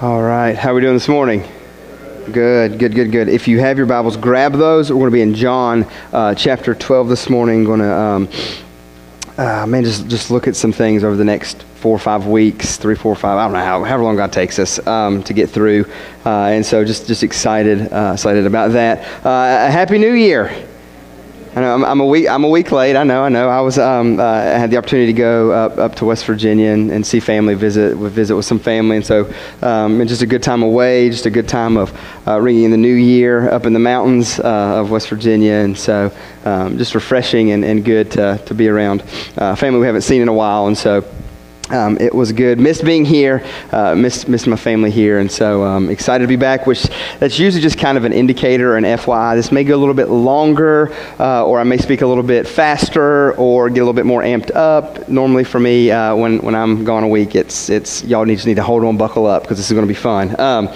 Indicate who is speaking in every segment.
Speaker 1: All right. How are we doing this morning? Good, good, good, good. If you have your Bibles, grab those. We're going to be in John uh, chapter 12 this morning. Going to, um, uh, man, just, just look at some things over the next four or five weeks, three, four, five, I don't know how, however long God takes us um, to get through. Uh, and so just, just excited, uh, excited about that. Uh, a Happy New Year. I know I'm, I'm, a week. I'm a week late. I know. I know. I was. Um, uh, I had the opportunity to go up, up to West Virginia and, and see family, visit visit with some family, and so um, and just a good time away. Just a good time of uh, ringing in the new year up in the mountains uh, of West Virginia, and so um, just refreshing and, and good to to be around uh, family we haven't seen in a while, and so. Um, it was good. Missed being here. Uh, missed missed my family here, and so um, excited to be back. Which that's usually just kind of an indicator, an FYI. This may go a little bit longer, uh, or I may speak a little bit faster, or get a little bit more amped up. Normally for me, uh, when when I'm gone a week, it's it's y'all need, just need to hold on, buckle up, because this is going to be fun. Um,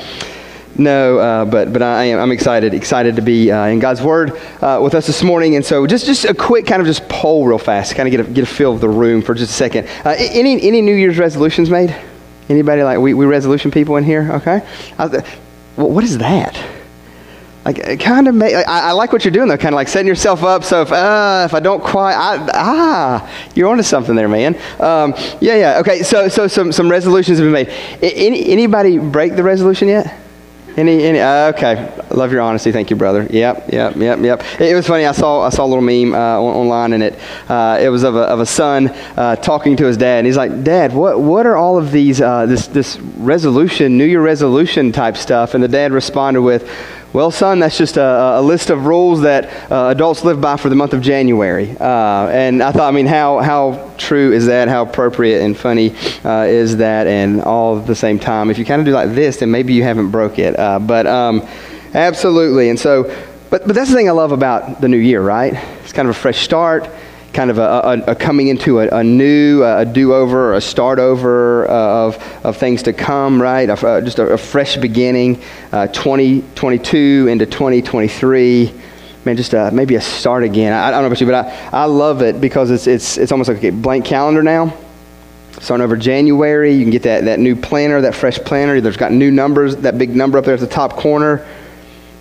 Speaker 1: no, uh, but but I am I'm excited excited to be uh, in God's Word uh, with us this morning, and so just just a quick kind of just poll real fast, kind of get a, get a feel of the room for just a second. Uh, any any New Year's resolutions made? Anybody like we, we resolution people in here? Okay, well, what is that? Like kind of make, I, I, like what you're doing though, kind of like setting yourself up. So if uh, if I don't quite, I, ah, you're onto something there, man. Um, yeah, yeah. Okay, so so some some resolutions have been made. Any, anybody break the resolution yet? Any, any uh, okay. Love your honesty. Thank you, brother. Yep, yep, yep, yep. It, it was funny. I saw I saw a little meme uh, online, and it uh, it was of a, of a son uh, talking to his dad, and he's like, "Dad, what what are all of these uh, this this resolution, New Year resolution type stuff?" And the dad responded with well, son, that's just a, a list of rules that uh, adults live by for the month of January. Uh, and I thought, I mean, how, how true is that? How appropriate and funny uh, is that? And all at the same time, if you kind of do like this, then maybe you haven't broke it. Uh, but um, absolutely. And so, but, but that's the thing I love about the new year, right? It's kind of a fresh start kind of a, a, a coming into a, a new, a do-over, a start-over uh, of, of things to come, right? Uh, just a, fresh beginning, uh, 2022 into 2023. Man, just uh, maybe a start again. I, I, don't know about you, but I, I love it because it's, it's, it's almost like a blank calendar now. Starting over January, you can get that, that new planner, that fresh planner. There's got new numbers, that big number up there at the top corner.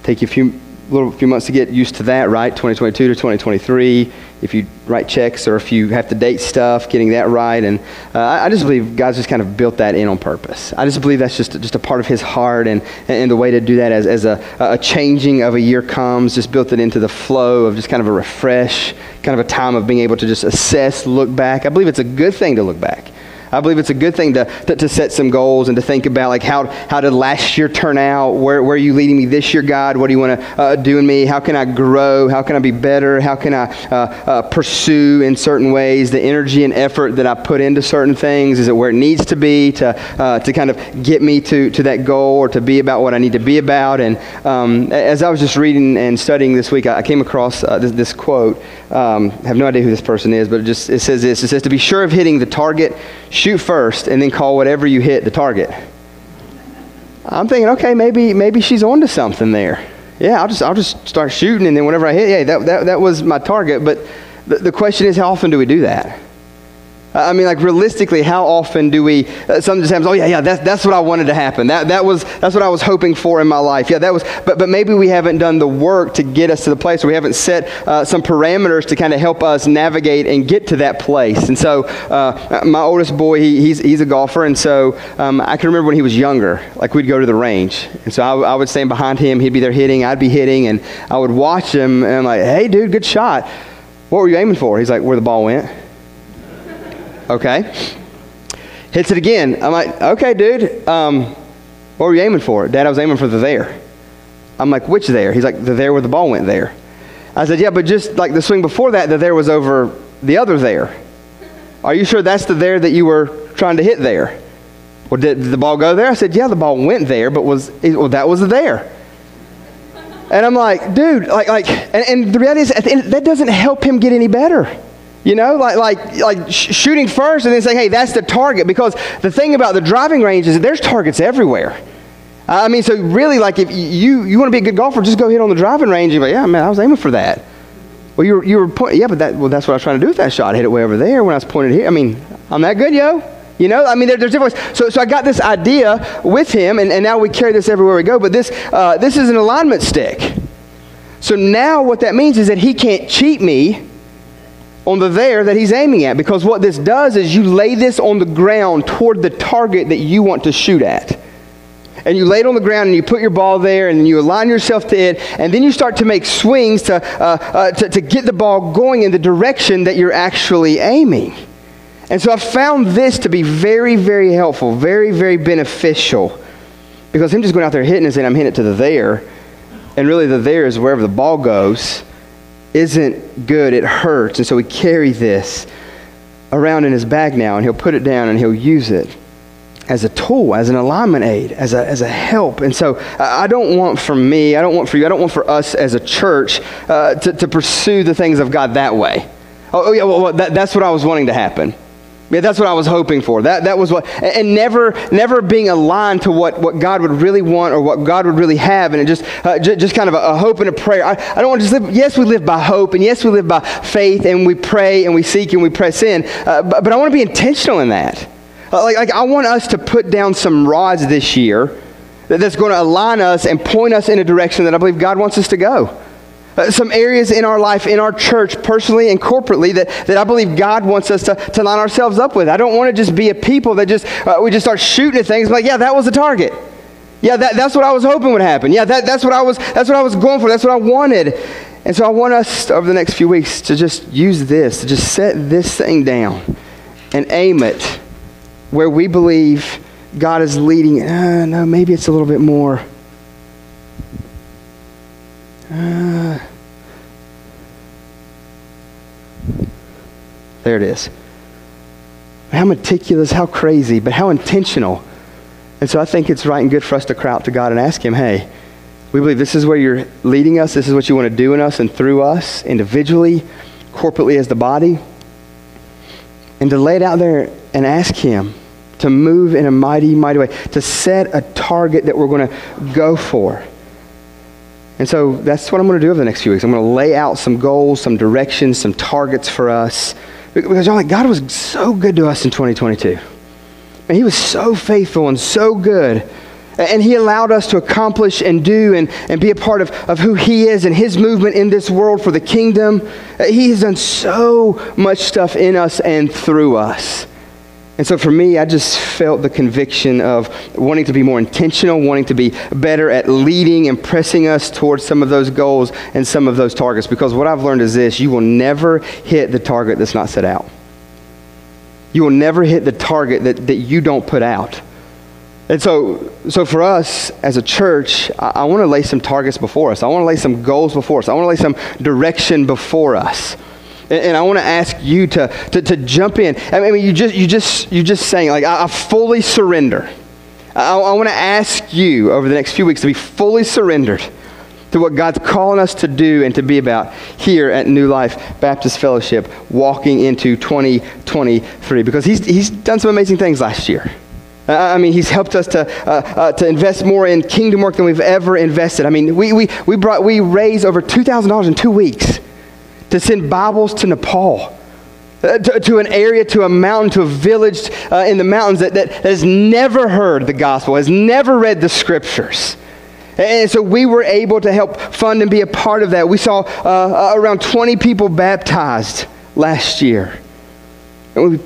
Speaker 1: Take you a few little few months to get used to that, right? 2022 to 2023. If you write checks or if you have to date stuff, getting that right. And uh, I just believe God's just kind of built that in on purpose. I just believe that's just, just a part of His heart and, and the way to do that as, as a, a changing of a year comes, just built it into the flow of just kind of a refresh, kind of a time of being able to just assess, look back. I believe it's a good thing to look back. I believe it's a good thing to, to, to, set some goals and to think about like how, how did last year turn out? Where, where are you leading me this year, God? What do you want to uh, do in me? How can I grow? How can I be better? How can I uh, uh, pursue in certain ways the energy and effort that I put into certain things? Is it where it needs to be to, uh, to kind of get me to, to that goal or to be about what I need to be about? And um, as I was just reading and studying this week, I came across uh, this, this, quote. Um, I have no idea who this person is, but it just it says this. It says, to be sure of hitting the target, shoot first and then call whatever you hit the target. I'm thinking, okay, maybe maybe she's onto something there. Yeah, I'll just I'll just start shooting and then whenever I hit, yeah, that that, that was my target. But the, the question is, how often do we do that? I mean, like realistically, how often do we? Uh, sometimes, oh yeah, yeah, that's that's what I wanted to happen. That that was that's what I was hoping for in my life. Yeah, that was. But but maybe we haven't done the work to get us to the place. We haven't set uh, some parameters to kind of help us navigate and get to that place. And so, uh, my oldest boy, he, he's he's a golfer, and so um, I can remember when he was younger. Like we'd go to the range, and so I, I would stand behind him. He'd be there hitting, I'd be hitting, and I would watch him, and I'm like, hey, dude, good shot. What were you aiming for? He's like, where the ball went. Okay. Hits it again. I'm like, okay, dude. Um, what were you aiming for? Dad, I was aiming for the there. I'm like, which there? He's like, the there where the ball went there. I said, yeah, but just like the swing before that, the there was over the other there. Are you sure that's the there that you were trying to hit there? Well, did, the ball go there? I said, yeah, the ball went there, but was well, that was the there. And I'm like, dude, like, like, and, and the reality is, end, that doesn't help him get any better. You know, like, like, like shooting first and then saying, hey, that's the target. Because the thing about the driving range is there's targets everywhere. I mean, so really, like, if you, you want to be a good golfer, just go hit on the driving range. You're like, yeah, man, I was aiming for that. Well, you were, you were pointing, yeah, but that, well, that's what I was trying to do with that shot. I hit it way over there when I was pointed here. I mean, I'm that good, yo. You know, I mean, there, there's different ways. So, so I got this idea with him, and, and now we carry this everywhere we go. But this, uh, this is an alignment stick. So now what that means is that he can't cheat me on the there that he's aiming at. Because what this does is you lay this on the ground toward the target that you want to shoot at. And you lay it on the ground and you put your ball there and you align yourself to it. And then you start to make swings to, uh, uh, to, to get the ball going in the direction that you're actually aiming. And so I found this to be very, very helpful, very, very beneficial. Because him just going out there hitting and saying, I'm hitting it to the there, and really the there is wherever the ball goes isn't good. It hurts. And so we carry this around in his bag now, and he'll put it down and he'll use it as a tool, as an alignment aid, as a, as a help. And so I don't want for me, I don't want for you, I don't want for us as a church uh, to, to pursue the things of God that way. Oh, oh yeah, well, that, that's what I was wanting to happen. Yeah, that's what I was hoping for. That, that was what, and never, never being aligned to what, what God would really want or what God would really have, and it just, uh, j- just kind of a, a, hope and a prayer. I, I don't want to just live. Yes, we live by hope, and yes, we live by faith, and we pray and we seek and we press in. Uh, but, but I want to be intentional in that. Uh, like, like I want us to put down some rods this year that's going to align us and point us in a direction that I believe God wants us to go. Uh, some areas in our life, in our church, personally and corporately, that, that I believe God wants us to, to line ourselves up with. I don't want to just be a people that just, uh, we just start shooting at things like, yeah, that was the target. Yeah, that, that's what I was hoping would happen. Yeah, that, that's, what I was, that's what I was going for. That's what I wanted. And so I want us over the next few weeks to just use this, to just set this thing down and aim it where we believe God is leading. Uh, no, maybe it's a little bit more there it is. How meticulous, how crazy, but how intentional. And so I think it's right and good for us to cry out to God and ask Him, hey, we believe this is where you're leading us. This is what you want to do in us and through us, individually, corporately as the body. And to lay it out there and ask Him to move in a mighty, mighty way, to set a target that we're going to go for. And so that's what I'm going to do over the next few weeks. I'm going to lay out some goals, some directions, some targets for us. Because y'all, like, God was so good to us in 2022. And He was so faithful and so good. And He allowed us to accomplish and do and, and be a part of, of who He is and His movement in this world for the kingdom. He has done so much stuff in us and through us. And so for me, I just felt the conviction of wanting to be more intentional, wanting to be better at leading and pressing us towards some of those goals and some of those targets. Because what I've learned is this you will never hit the target that's not set out. You will never hit the target that, that you don't put out. And so, so for us as a church, I, I want to lay some targets before us. I want to lay some goals before us. I want to lay some direction before us. And, I want to ask you to, to, to, jump in. I mean, you just, you just, you just saying, like, I, I fully surrender. I, I want to ask you over the next few weeks to be fully surrendered to what God's calling us to do and to be about here at New Life Baptist Fellowship, walking into 2023. Because He's, he's done some amazing things last year. I mean, he's helped us to, uh, uh, to invest more in kingdom work than we've ever invested. I mean, we, we, we, brought, we raised over $2,000 in two weeks to send Bibles to Nepal. Uh, to, to, an area, to a mountain, to a village uh, in the mountains that, that has never heard the gospel, has never read the scriptures. And so we were able to help fund and be a part of that. We saw uh around 20 people baptized last year. And we,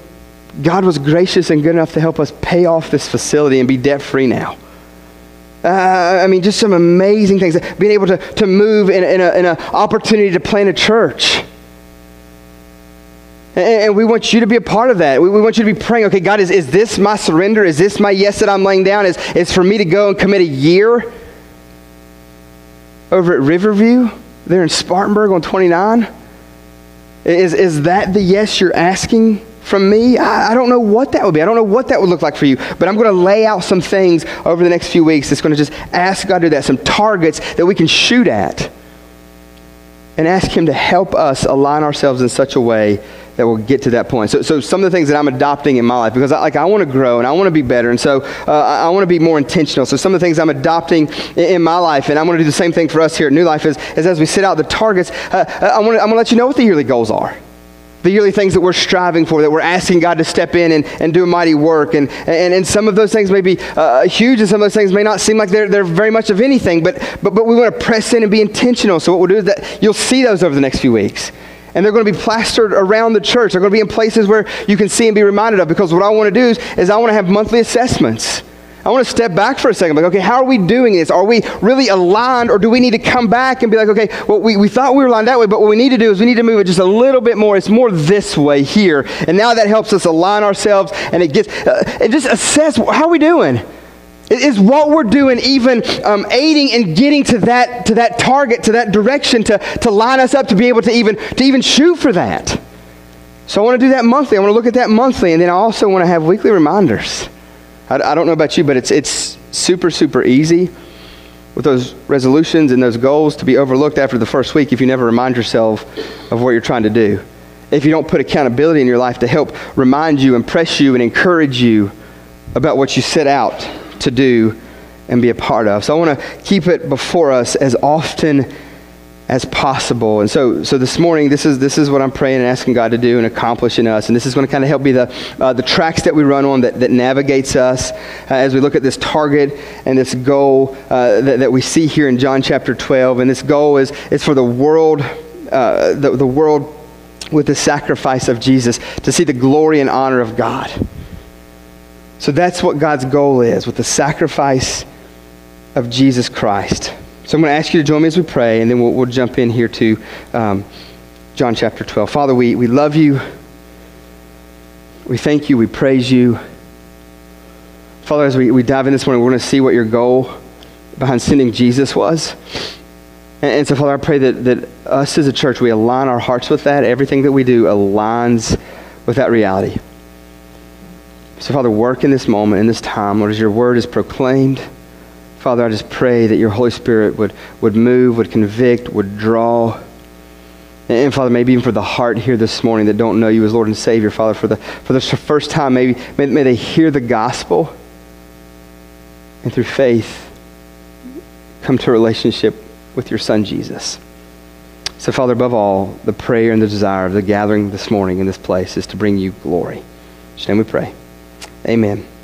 Speaker 1: God was gracious and good enough to help us pay off this facility and be debt free now. Uh, I mean, just some amazing things. Being able to, to move in, in, a, in an opportunity to plant a church. And, we want you to be a part of that. We, we, want you to be praying, okay, God, is, is this my surrender? Is this my yes that I'm laying down? Is, is for me to go and commit a year over at Riverview there in Spartanburg on 29? Is, is that the yes you're asking from me, I, I, don't know what that would be. I don't know what that would look like for you. But I'm going to lay out some things over the next few weeks that's going to just ask God to do that, some targets that we can shoot at. And ask Him to help us align ourselves in such a way that we'll get to that point. So, so some of the things that I'm adopting in my life, because I, like I want to grow and I want to be better, and so uh, I, I want to be more intentional. So some of the things I'm adopting in, in my life, and I'm going to do the same thing for us here at New Life, is, is as we set out the targets, uh, uh I want I'm going to let you know what the yearly goals are. The yearly things that we're striving for, that we're asking God to step in and, and do a mighty work. And, and, and some of those things may be uh, huge, and some of those things may not seem like they're, they're very much of anything, but, but, but we want to press in and be intentional. So, what we'll do is that you'll see those over the next few weeks. And they're going to be plastered around the church. They're going to be in places where you can see and be reminded of. Because what I want to do is, is I want to have monthly assessments. I want to step back for a second. Like, okay, how are we doing this? Are we really aligned, or do we need to come back and be like, okay, well, we, we thought we were aligned that way, but what we need to do is we need to move it just a little bit more. It's more this way here. And now that helps us align ourselves, and it gets, uh, and just assess how are we doing? Is what we're doing even um, aiding in getting to that, to that target, to that direction, to, to line us up to be able to even, to even shoot for that? So I want to do that monthly. I want to look at that monthly, and then I also want to have weekly reminders. I, I don't know about you, but it's, it's super, super easy with those resolutions and those goals to be overlooked after the first week if you never remind yourself of what you're trying to do. If you don't put accountability in your life to help remind you, impress you, and encourage you about what you set out to do and be a part of. So I want to keep it before us as often as possible. And so, so this morning, this is, this is what I'm praying and asking God to do and accomplish in us. And this is going to kind of help be the, uh, the tracks that we run on that, that navigates us uh, as we look at this target and this goal uh, that, that we see here in John chapter 12. And this goal is, is for the world, uh, the, the world with the sacrifice of Jesus to see the glory and honor of God. So that's what God's goal is with the sacrifice of Jesus Christ. So I'm going to ask you to join me as we pray, and then we'll, we'll jump in here to um, John chapter 12. Father, we, we love you. We thank you. We praise you. Father, as we, we dive in this morning, we're going to see what your goal behind sending Jesus was. And, and so, Father, I pray that, that us as a church, we align our hearts with that. Everything that we do aligns with that reality. So, Father, work in this moment, in this time, Lord, as your word is proclaimed. Father, I just pray that your Holy Spirit would, would move, would convict, would draw. And, Father, maybe even for the heart here this morning that don't know you as Lord and Savior, Father, for the, for the first time, maybe may, may they hear the gospel and through faith come to a relationship with your Son, Jesus. So, Father, above all, the prayer and the desire of the gathering this morning in this place is to bring you glory. In His name we pray. Amen.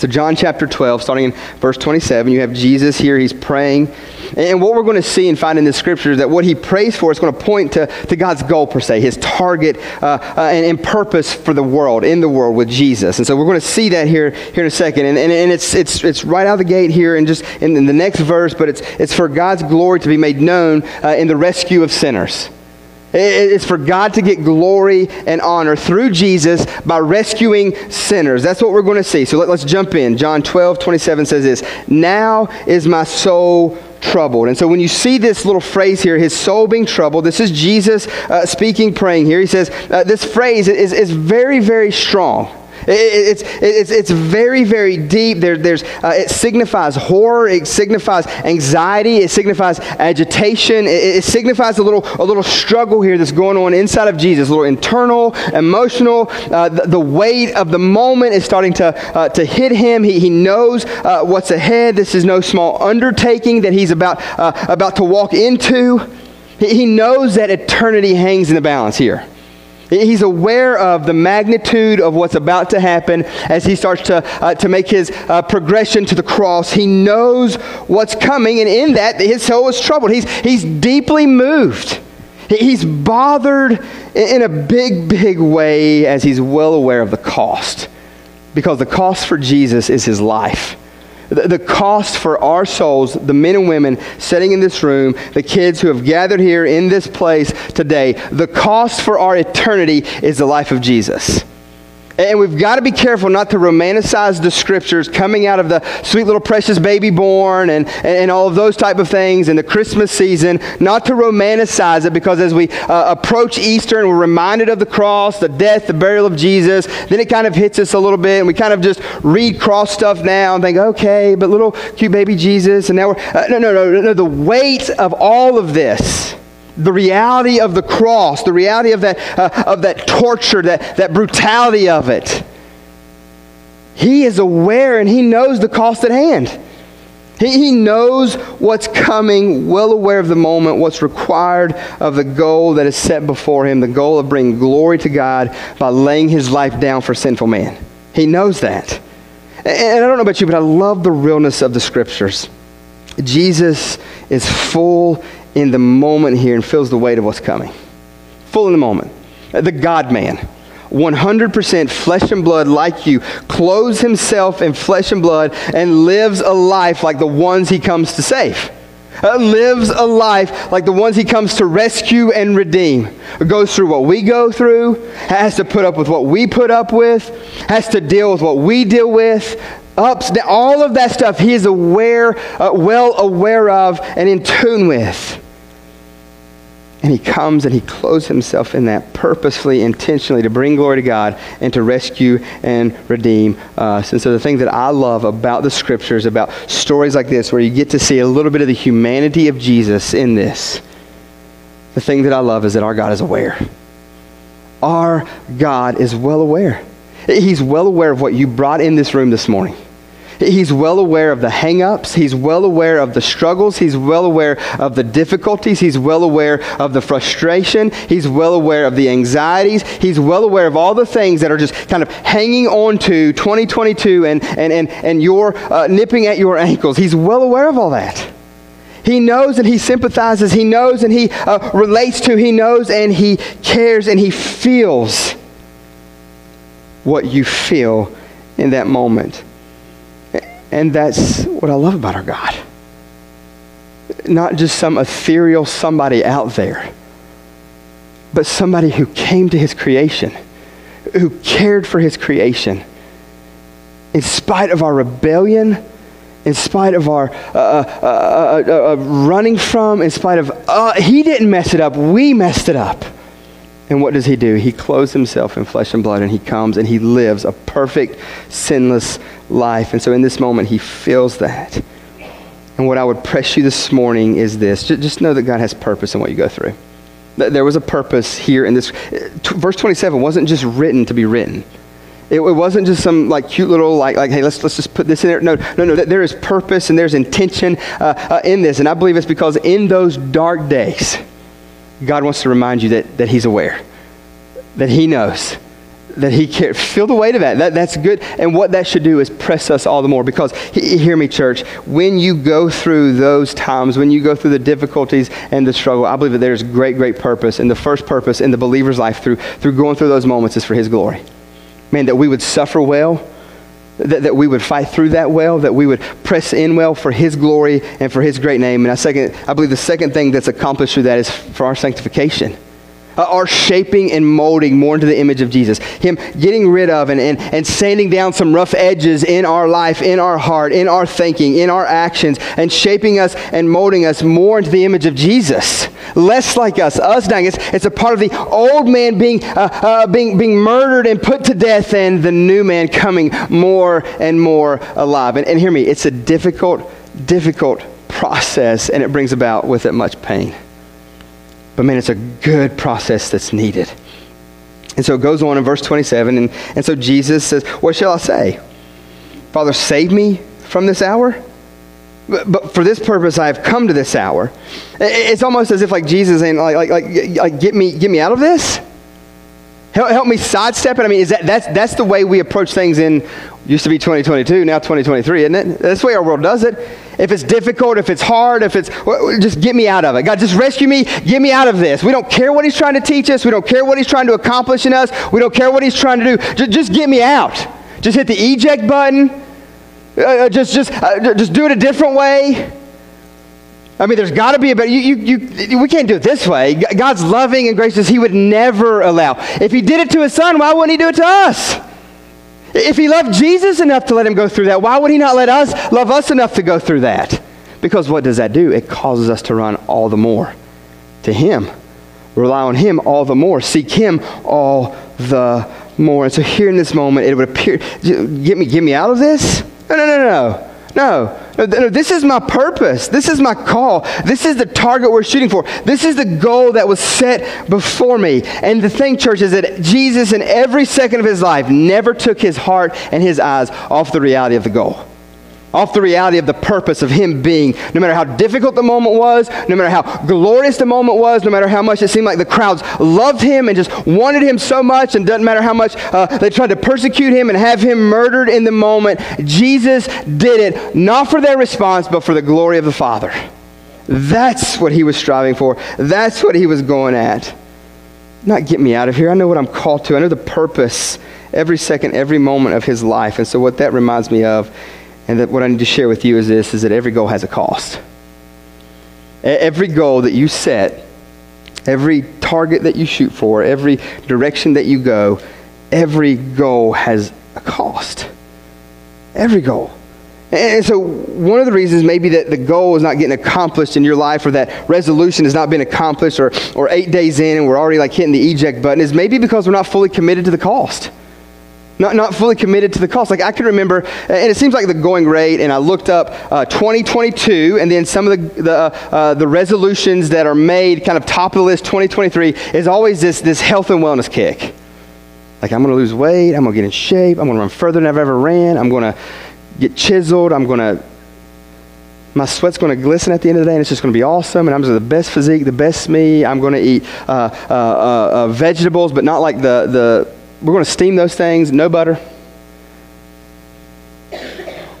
Speaker 1: So, John chapter 12, starting in verse 27, you have Jesus here. He's praying. And what we're going to see and find in the scripture is that what he prays for is going to point to, to God's goal, per se, his target uh, uh, and, and, purpose for the world, in the world with Jesus. And so we're going to see that here, here in a second. And, and, and it's, it's, it's right out of the gate here and just in, in, the next verse, but it's, it's for God's glory to be made known uh, in the rescue of sinners. It's for God to get glory and honor through Jesus by rescuing sinners. That's what we're going to see. So let, us jump in. John 12, 27 says this Now is my soul troubled. And so when you see this little phrase here, his soul being troubled, this is Jesus uh, speaking, praying here. He says uh, this phrase is, is very, very strong. It's, it's, it's very, very deep. There, there's, uh, it signifies horror. It signifies anxiety. It signifies agitation. It, it, signifies a little, a little struggle here that's going on inside of Jesus, a little internal, emotional. Uh, the, the, weight of the moment is starting to, uh, to hit him. He, he knows uh, what's ahead. This is no small undertaking that he's about, uh, about to walk into. He, he knows that eternity hangs in the balance here. He's aware of the magnitude of what's about to happen as he starts to, uh, to make his uh, progression to the cross. He knows what's coming, and in that, his soul is troubled. He's, he's deeply moved. He's bothered in a big, big way as he's well aware of the cost. Because the cost for Jesus is his life. The cost for our souls, the men and women sitting in this room, the kids who have gathered here in this place today, the cost for our eternity is the life of Jesus. And we've got to be careful not to romanticize the scriptures coming out of the sweet little precious baby born and, and all of those type of things in the Christmas season, not to romanticize it because as we uh, approach Easter and we're reminded of the cross, the death, the burial of Jesus, then it kind of hits us a little bit and we kind of just read cross stuff now and think, okay, but little cute baby Jesus, and now we're, uh, no, no, no, no, the weight of all of this the reality of the cross, the reality of that, uh, of that torture, that, that brutality of it. He is aware and he knows the cost at hand. He, he knows what's coming, well aware of the moment, what's required of the goal that is set before him, the goal of bringing glory to God by laying his life down for sinful man. He knows that. And I don't know about you, but I love the realness of the scriptures. Jesus is full in the moment here and feels the weight of what's coming. Full in the moment. The God man 100% flesh and blood like you, clothes himself in flesh and blood, and lives a life like the ones he comes to save. Uh, lives a life like the ones he comes to rescue and redeem. Goes through what we go through, has to put up with what we put up with, has to deal with what we deal with, ups, all of that stuff he is aware, uh, well aware of, and in tune with. And he comes and he clothes himself in that purposefully, intentionally to bring glory to God and to rescue and redeem us. And so, the thing that I love about the scriptures, about stories like this, where you get to see a little bit of the humanity of Jesus in this, the thing that I love is that our God is aware. Our God is well aware. He's well aware of what you brought in this room this morning. He's well aware of the hangups. He's well aware of the struggles. He's well aware of the difficulties. He's well aware of the frustration. He's well aware of the anxieties. He's well aware of all the things that are just kind of hanging on to 2022 and, and, and, and you're uh, nipping at your ankles. He's well aware of all that. He knows and he sympathizes. He knows and he uh, relates to. He knows and he cares and he feels what you feel in that moment. And that's what I love about our God. Not just some ethereal somebody out there, but somebody who came to his creation, who cared for his creation. In spite of our rebellion, in spite of our uh, uh, uh, running from, in spite of, he didn't mess it up, we messed it up. And what does he do? He clothes himself in flesh and blood and he comes and he lives a perfect, sinless life. And so in this moment, he feels that. And what I would press you this morning is this just know that God has purpose in what you go through. There was a purpose here in this. Verse 27 wasn't just written to be written. It, wasn't just some like cute little like like hey let's let's just put this in there. No no no. There is purpose and there's intention uh, uh, in this, and I believe it's because in those dark days, God wants to remind you that, that He's aware, that He knows, that He cares. Feel the weight of that. that. That's good. And what that should do is press us all the more because, hear me, church, when you go through those times, when you go through the difficulties and the struggle, I believe that there's great, great purpose. And the first purpose in the believer's life through, through going through those moments is for His glory. Man, that we would suffer well that, that we would fight through that well, that we would press in well for His glory and for His great name. And I, second, I believe the second thing that's accomplished through that is for our sanctification uh, our shaping and molding more into the image of Jesus. Him getting rid of and, and, and sanding down some rough edges in our life, in our heart, in our thinking, in our actions, and shaping us and molding us more into the image of Jesus. Less like us, us dying. It's, it's a part of the old man being, uh, uh, being, being murdered and put to death, and the new man coming more and more alive. And, and hear me, it's a difficult, difficult process, and it brings about with it much pain. But man, it's a good process that's needed. And so it goes on in verse 27. And, and so Jesus says, What shall I say? Father, save me from this hour? But, but for this purpose I have come to this hour. It's almost as if like Jesus saying, like, like, like, like get, me, get me out of this? Help, help me sidestep it. I mean, is that, that's, that's the way we approach things in, used to be 2022, now 2023, isn't it? That's the way our world does it. If it's difficult, if it's hard, if it's, just get me out of it. God, just rescue me, get me out of this. We don't care what He's trying to teach us. We don't care what He's trying to accomplish in us. We don't care what He's trying to do. Just, just get me out. Just hit the eject button. Uh, uh just, just, uh, just do it a different way. I mean, there's got to be a better. You, you, you, we can't do it this way. God's loving and gracious. He would never allow. If He did it to His Son, why wouldn't He do it to us? If He loved Jesus enough to let Him go through that, why would He not let us love us enough to go through that? Because what does that do? It causes us to run all the more to Him, rely on Him all the more, seek Him all the more. And so, here in this moment, it would appear, get me, get me out of this. No, no, no, no. No, no, this is my purpose. This is my call. This is the target we're shooting for. This is the goal that was set before me. And the thing, church, is that Jesus, in every second of his life, never took his heart and his eyes off the reality of the goal. Off the reality of the purpose of Him being. No matter how difficult the moment was, no matter how glorious the moment was, no matter how much it seemed like the crowds loved Him and just wanted Him so much, and doesn't matter how much uh, they tried to persecute Him and have Him murdered in the moment, Jesus did it not for their response, but for the glory of the Father. That's what He was striving for. That's what He was going at. Not get me out of here. I know what I'm called to, I know the purpose every second, every moment of His life. And so, what that reminds me of and that what I need to share with you is this is that every goal has a cost. Every goal that you set, every target that you shoot for, every direction that you go, every goal has a cost. Every goal. And so, one of the reasons maybe that the goal is not getting accomplished in your life or that resolution has not been accomplished or, or eight days in and we're already like hitting the eject button is maybe because we're not fully committed to the cost not, not fully committed to the cost. Like I can remember, and it seems like the going rate, and I looked up uh, 2022, and then some of the, the, uh, uh, the resolutions that are made kind of top of the list 2023 is always this, this health and wellness kick. Like I'm going to lose weight, I'm going to get in shape, I'm going to run further than I've ever ran, I'm going to get chiseled, I'm going to my sweat's going to glisten at the end of the day and it's just going to be awesome and i'm just the best physique the best me i'm going to eat uh, uh, uh, vegetables but not like the, the we're going to steam those things, no butter,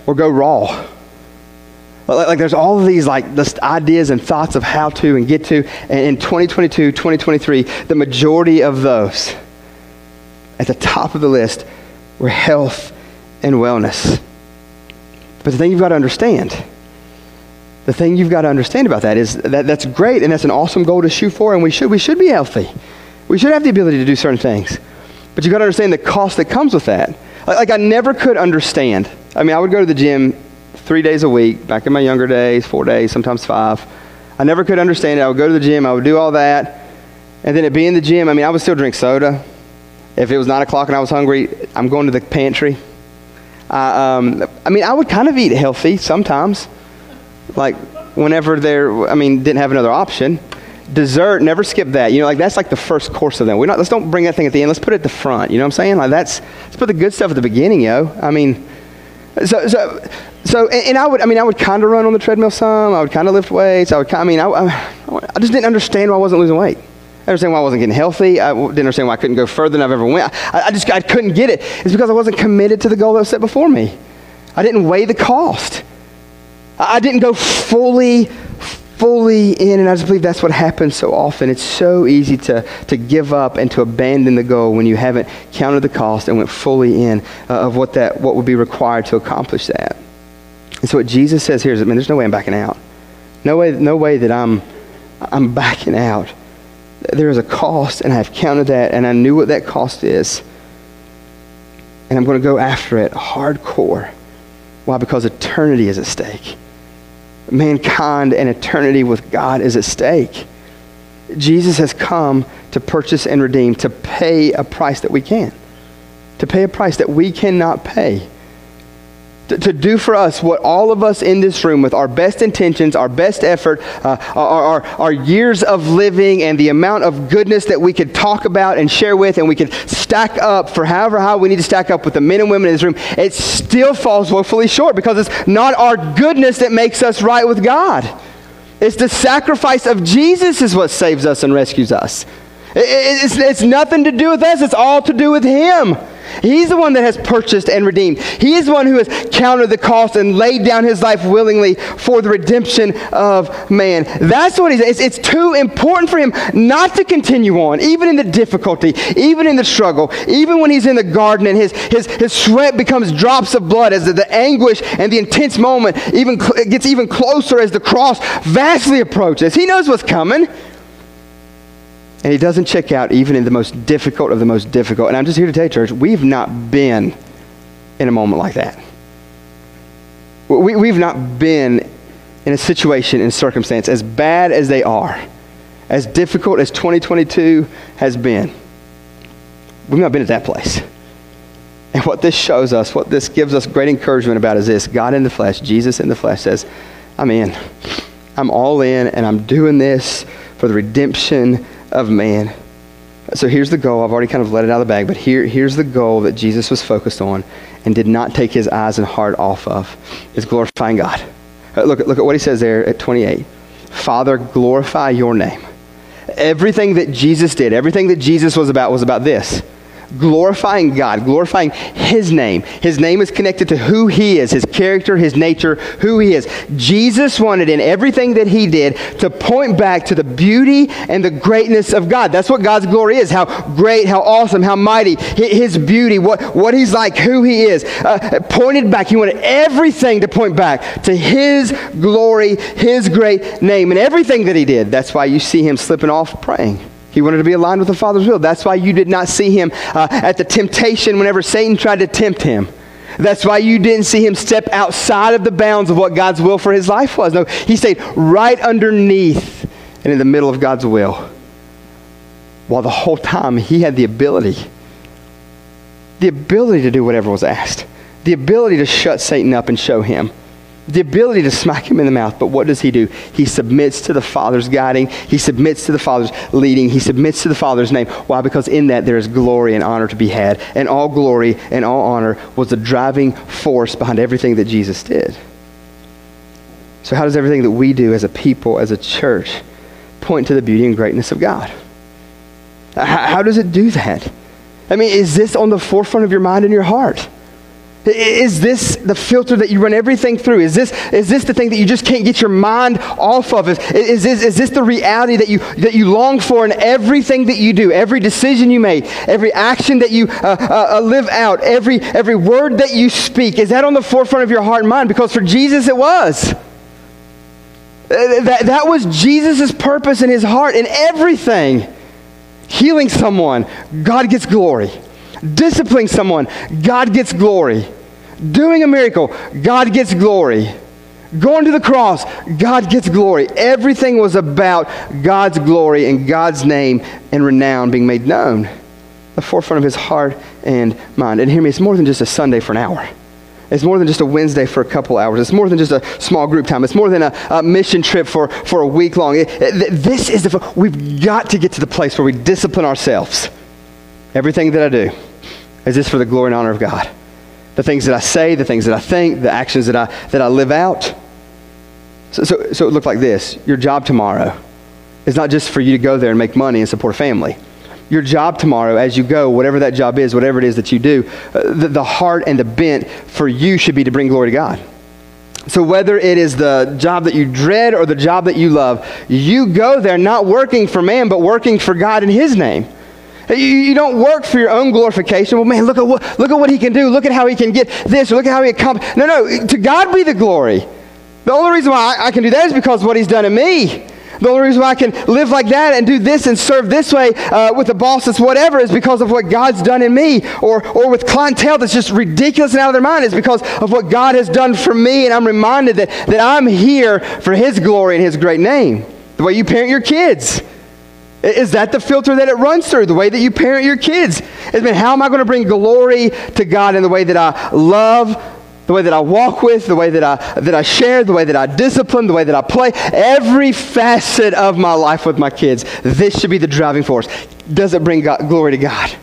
Speaker 1: or go raw. Like, like there's all of these like ideas and thoughts of how to and get to. And in 2022, 2023, the majority of those at the top of the list were health and wellness. But the thing you've got to understand, the thing you've got to understand about that is that that's great and that's an awesome goal to shoot for, and we should we should be healthy. We should have the ability to do certain things. But you got to understand the cost that comes with that. Like, I never could understand. I mean, I would go to the gym three days a week, back in my younger days, four days, sometimes five. I never could understand it. I would go to the gym, I would do all that. And then it'd be in the gym. I mean, I would still drink soda. If it was 9 o'clock and I was hungry, I'm going to the pantry. Uh, um, I mean, I would kind of eat healthy sometimes. Like, whenever there, I mean, didn't have another option dessert, never skip that. You know, like that's like the first course of them. We're not, let's don't bring that thing at the end. Let's put it at the front. You know what I'm saying? Like that's, let's put the good stuff at the beginning, yo. I mean, so, so, so, and, and I would, I mean, I would kind of run on the treadmill some. I would kind of lift weights. I would, I mean, I, I, I just didn't understand why I wasn't losing weight. I understand why I wasn't getting healthy. I didn't understand why I couldn't go further than I've ever went. I, I just, I couldn't get it. It's because I wasn't committed to the goal that was set before me. I didn't weigh the cost. I didn't go fully fully in, and I just believe that's what happens so often. It's so easy to, to give up and to abandon the goal when you haven't counted the cost and went fully in uh, of what, that, what would be required to accomplish that. And so what Jesus says here is, man, there's no way I'm backing out. No way, no way that I'm, I'm backing out. There is a cost, and I've counted that, and I knew what that cost is. And I'm going to go after it hardcore. Why? Because eternity is at stake mankind and eternity with God is at stake. Jesus has come to purchase and redeem, to pay a price that we can, to pay a price that we cannot pay to, to, do for us what all of us in this room, with our best intentions, our best effort, uh, our, our, our years of living, and the amount of goodness that we could talk about and share with, and we could stack up for however high we need to stack up with the men and women in this room, it still falls woefully short because it's not our goodness that makes us right with God. It's the sacrifice of Jesus is what saves us and rescues us. It's, it's nothing to do with us, it's all to do with Him. He's the one that has purchased and redeemed. He is the one who has counted the cost and laid down his life willingly for the redemption of man. That's what he's. It's, it's too important for him not to continue on, even in the difficulty, even in the struggle, even when he's in the garden and his, his, his sweat becomes drops of blood as the, the anguish and the intense moment even gets even closer as the cross vastly approaches. He knows what's coming. And he doesn't check out even in the most difficult of the most difficult. And I'm just here to tell you, church, we've not been in a moment like that. We, we've not been in a situation and circumstance as bad as they are, as difficult as 2022 has been. We've not been at that place. And what this shows us, what this gives us great encouragement about is this God in the flesh, Jesus in the flesh says, I'm in. I'm all in, and I'm doing this for the redemption of man. So here's the goal. I've already kind of let it out of the bag, but here, here's the goal that Jesus was focused on and did not take his eyes and heart off of is glorifying God. Uh, look, look at what he says there at 28. Father, glorify your name. Everything that Jesus did, everything that Jesus was about was about this glorifying God, glorifying His name. His name is connected to who He is, His character, His nature, who He is. Jesus wanted in everything that He did to point back to the beauty and the greatness of God. That's what God's glory is how great, how awesome, how mighty, His beauty, what, what He's like, who He is. Uh, pointed back. He wanted everything to point back to His glory, His great name, and everything that He did. That's why you see Him slipping off praying. He wanted to be aligned with the Father's will. That's why you did not see him uh, at the temptation whenever Satan tried to tempt him. That's why you didn't see him step outside of the bounds of what God's will for his life was. No, he stayed right underneath and in the middle of God's will. While the whole time he had the ability, the ability to do whatever was asked, the ability to shut Satan up and show him the ability to smack him in the mouth. But what does he do? He submits to the Father's guiding. He submits to the Father's leading. He submits to the Father's name. Why? Because in that there is glory and honor to be had. And all glory and all honor was the driving force behind everything that Jesus did. So, how does everything that we do as a people, as a church, point to the beauty and greatness of God? How, how does it do that? I mean, is this on the forefront of your mind and your heart? Is this the filter that you run everything through? Is this, is this the thing that you just can't get your mind off of? Is, is, this, is this the reality that you, that you long for in everything that you do, every decision you make, every action that you uh, uh, uh live out, every, every word that you speak? Is that on the forefront of your heart and mind? Because for Jesus it was. Uh, that, that was Jesus' purpose in his heart in everything. Healing someone, God gets glory. Disciplining someone, God gets glory. Doing a miracle, God gets glory. Going to the cross, God gets glory. Everything was about God's glory and God's name and renown being made known. The forefront of his heart and mind. And hear me, it's more than just a Sunday for an hour. It's more than just a Wednesday for a couple hours. It's more than just a small group time. It's more than a, a mission trip for, for a week long. It, it, this is the, we've got to get to the place where we discipline ourselves. Everything that I do is this for the glory and honor of God? The things that I say, the things that I think, the actions that I, that I live out. So, so, so it looked like this Your job tomorrow is not just for you to go there and make money and support a family. Your job tomorrow, as you go, whatever that job is, whatever it is that you do, uh, the, the heart and the bent for you should be to bring glory to God. So, whether it is the job that you dread or the job that you love, you go there not working for man, but working for God in His name. You, you don't work for your own glorification. Well, man, look at, what, look at what he can do. Look at how he can get this. Look at how he accomplished. No, no, to God be the glory. The only reason why I, I can do that is because of what he's done in me. The only reason why I can live like that and do this and serve this way uh, with a boss that's whatever is because of what God's done in me. Or, or with clientele that's just ridiculous and out of their mind is because of what God has done for me. And I'm reminded that, that I'm here for His glory and His great name. The way you parent your kids. Is that the filter that it runs through? The way that you parent your kids? Is mean, how am I going to bring glory to God in the way that I love, the way that I walk with, the way that I, that I share, the way that I discipline, the way that I play? Every facet of my life with my kids, this should be the driving force. Does it bring God, glory to God?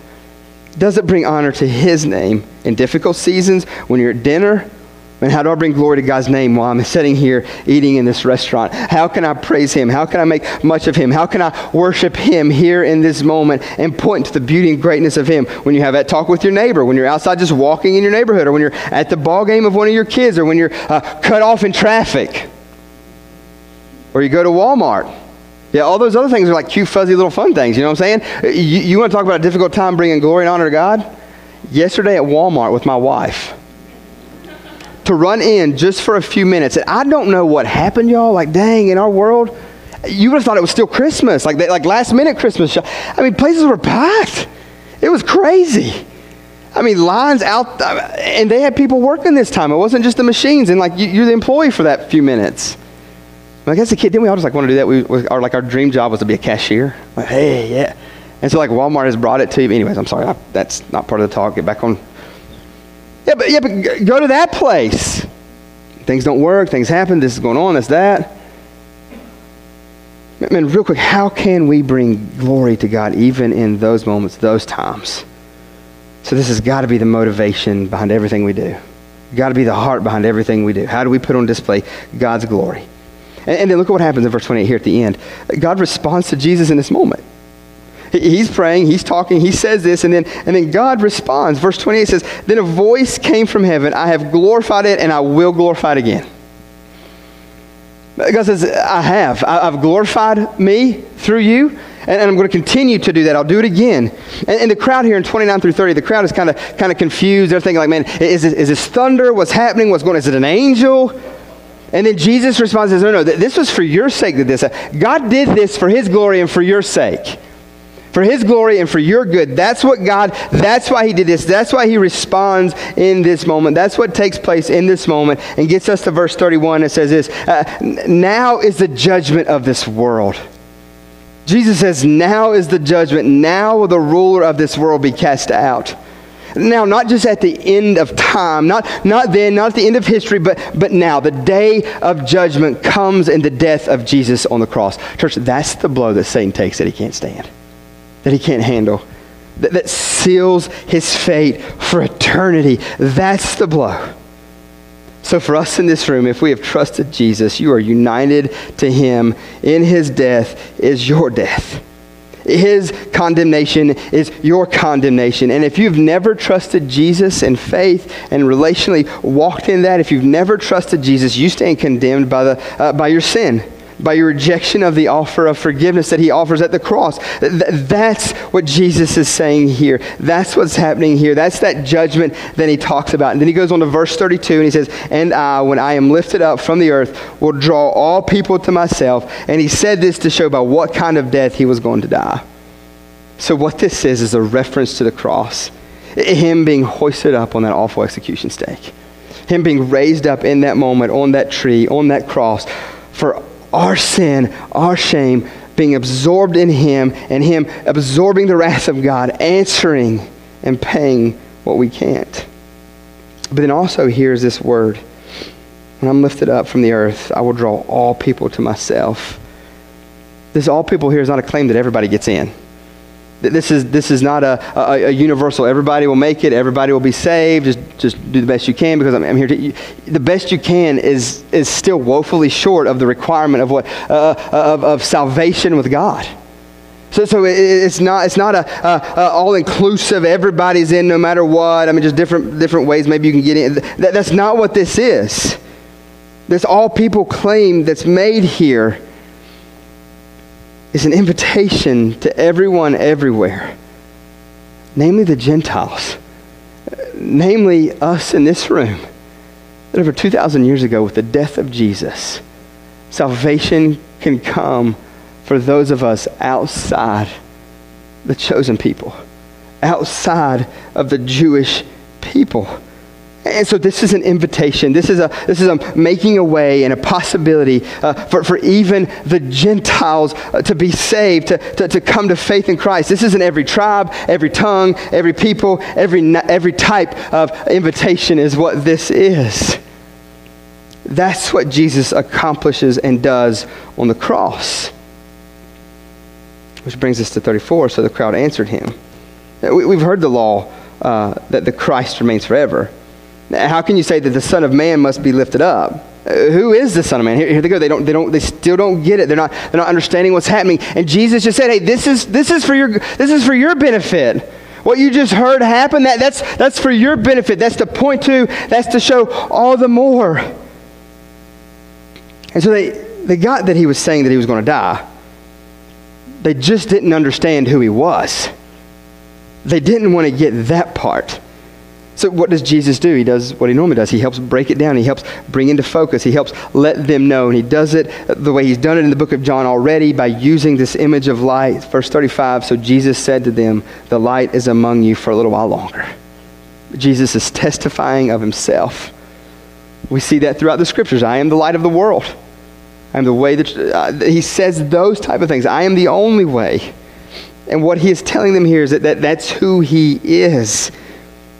Speaker 1: Does it bring honor to His name in difficult seasons when you're at dinner? And how do I bring glory to God's name while I'm sitting here eating in this restaurant? How can I praise Him? How can I make much of Him? How can I worship Him here in this moment and point to the beauty and greatness of Him when you have that talk with your neighbor, when you're outside just walking in your neighborhood, or when you're at the ball game of one of your kids, or when you're uh, cut off in traffic, or you go to Walmart? Yeah, all those other things are like cute, fuzzy little fun things. You know what I'm saying? You, you want to talk about a difficult time bringing glory and honor to God? Yesterday at Walmart with my wife to run in just for a few minutes. And I don't know what happened, y'all. Like, dang, in our world, you would have thought it was still Christmas, like, they, like last minute Christmas. I mean, places were packed. It was crazy. I mean, lines out, uh, and they had people working this time. It wasn't just the machines, and like you, are the employee for that few minutes. Like as a kid, didn't we all just like want to do that? We, our, like our dream job was to be a cashier. Like, hey, yeah. And so like Walmart has brought it to you. Anyways, I'm sorry, I, that's not part of the talk. Get back on yeah, but, yeah, but go to that place. Things don't work, things happen, this is going on, that's that. Man, real quick, how can we bring glory to God even in those moments, those times? So this has got to be the motivation behind everything we do. Got to be the heart behind everything we do. How do we put on display God's glory? And, and then look at what happens in verse 28 here at the end. God responds to Jesus in this moment. He's praying, he's talking, he says this, and then, and then God responds. Verse 28 says, Then a voice came from heaven, I have glorified it, and I will glorify it again. God says, I have. I've glorified me through you, and I'm going to continue to do that. I'll do it again. And, and the crowd here in 29 through 30, the crowd is kind of kind of confused. They're thinking like, man, is this, is this thunder? What's happening? What's going on? Is it an angel? And then Jesus responds says, no, no, this was for your sake that this. Uh, God did this for his glory and for your sake for his glory and for your good. That's what God, that's why he did this. That's why he responds in this moment. That's what takes place in this moment and gets us to verse 31. It says this uh, Now is the judgment of this world. Jesus says, Now is the judgment. Now will the ruler of this world be cast out. Now, not just at the end of time, not, not then, not at the end of history, but, but now. The day of judgment comes in the death of Jesus on the cross. Church, that's the blow that Satan takes that he can't stand that he can't handle, that, that seals his fate for eternity. That's the blow. So, for us in this room, if we have trusted Jesus, you are united to him in his death, is your death. His condemnation is your condemnation. And if you've never trusted Jesus in faith and relationally walked in that, if you've never trusted Jesus, you stand condemned by, the, uh, by your sin by your rejection of the offer of forgiveness that he offers at the cross. That's what Jesus is saying here. That's what's happening here. That's that judgment that he talks about. And then he goes on to verse 32 and he says, And I, when I am lifted up from the earth, will draw all people to myself. And he said this to show by what kind of death he was going to die. So, what this is, is a reference to the cross. Him being hoisted up on that awful execution stake. Him being raised up in that moment on that tree, on that cross for our sin, our shame, being absorbed in Him, and Him absorbing the wrath of God, answering and paying what we can't. But then also, here's this word When I'm lifted up from the earth, I will draw all people to myself. This all people here is not a claim that everybody gets in. This is, this is not a, a, a, universal, everybody will make it, everybody will be saved, just, just do the best you can because I'm, I'm here to. You, the best you can is, is still woefully short of the requirement of, what, uh, of, of salvation with God. So, so it, it's not, it's not a, a, a all-inclusive, everybody's in no matter what. I mean, just different, different ways maybe you can get in. That, that's not what this is. This all people claim that's made here is an invitation to everyone everywhere, namely the Gentiles, namely us in this room, that over 2,000 years ago, with the death of Jesus, salvation can come for those of us outside the chosen people, outside of the Jewish people. And so this is an invitation. This is a, this is a making a way and a possibility uh, for, for even the Gentiles uh, to be saved, to, to, to come to faith in Christ. This isn't every tribe, every tongue, every people, every, every type of invitation is what this is. That's what Jesus accomplishes and does on the cross. Which brings us to 34. So the crowd answered him. We, have heard the law uh, that the Christ remains forever. How can you say that the Son of Man must be lifted up? Uh, who is the Son of Man? Here, here, they go. They don't. They don't. They still don't get it. They're not. They're not understanding what's happening. And Jesus just said, "Hey, this is this is for your this is for your benefit. What you just heard happen. That that's that's for your benefit. That's to point to. That's to show all the more." And so they they got that he was saying that he was going to die. They just didn't understand who he was. They didn't want to get that part. So, what does Jesus do? He does what he normally does. He helps break it down. He helps bring into focus. He helps let them know. And he does it the way he's done it in the book of John already by using this image of light. Verse 35 So Jesus said to them, The light is among you for a little while longer. Jesus is testifying of himself. We see that throughout the scriptures. I am the light of the world. I am the way that uh, he says those type of things. I am the only way. And what he is telling them here is that, that that's who he is.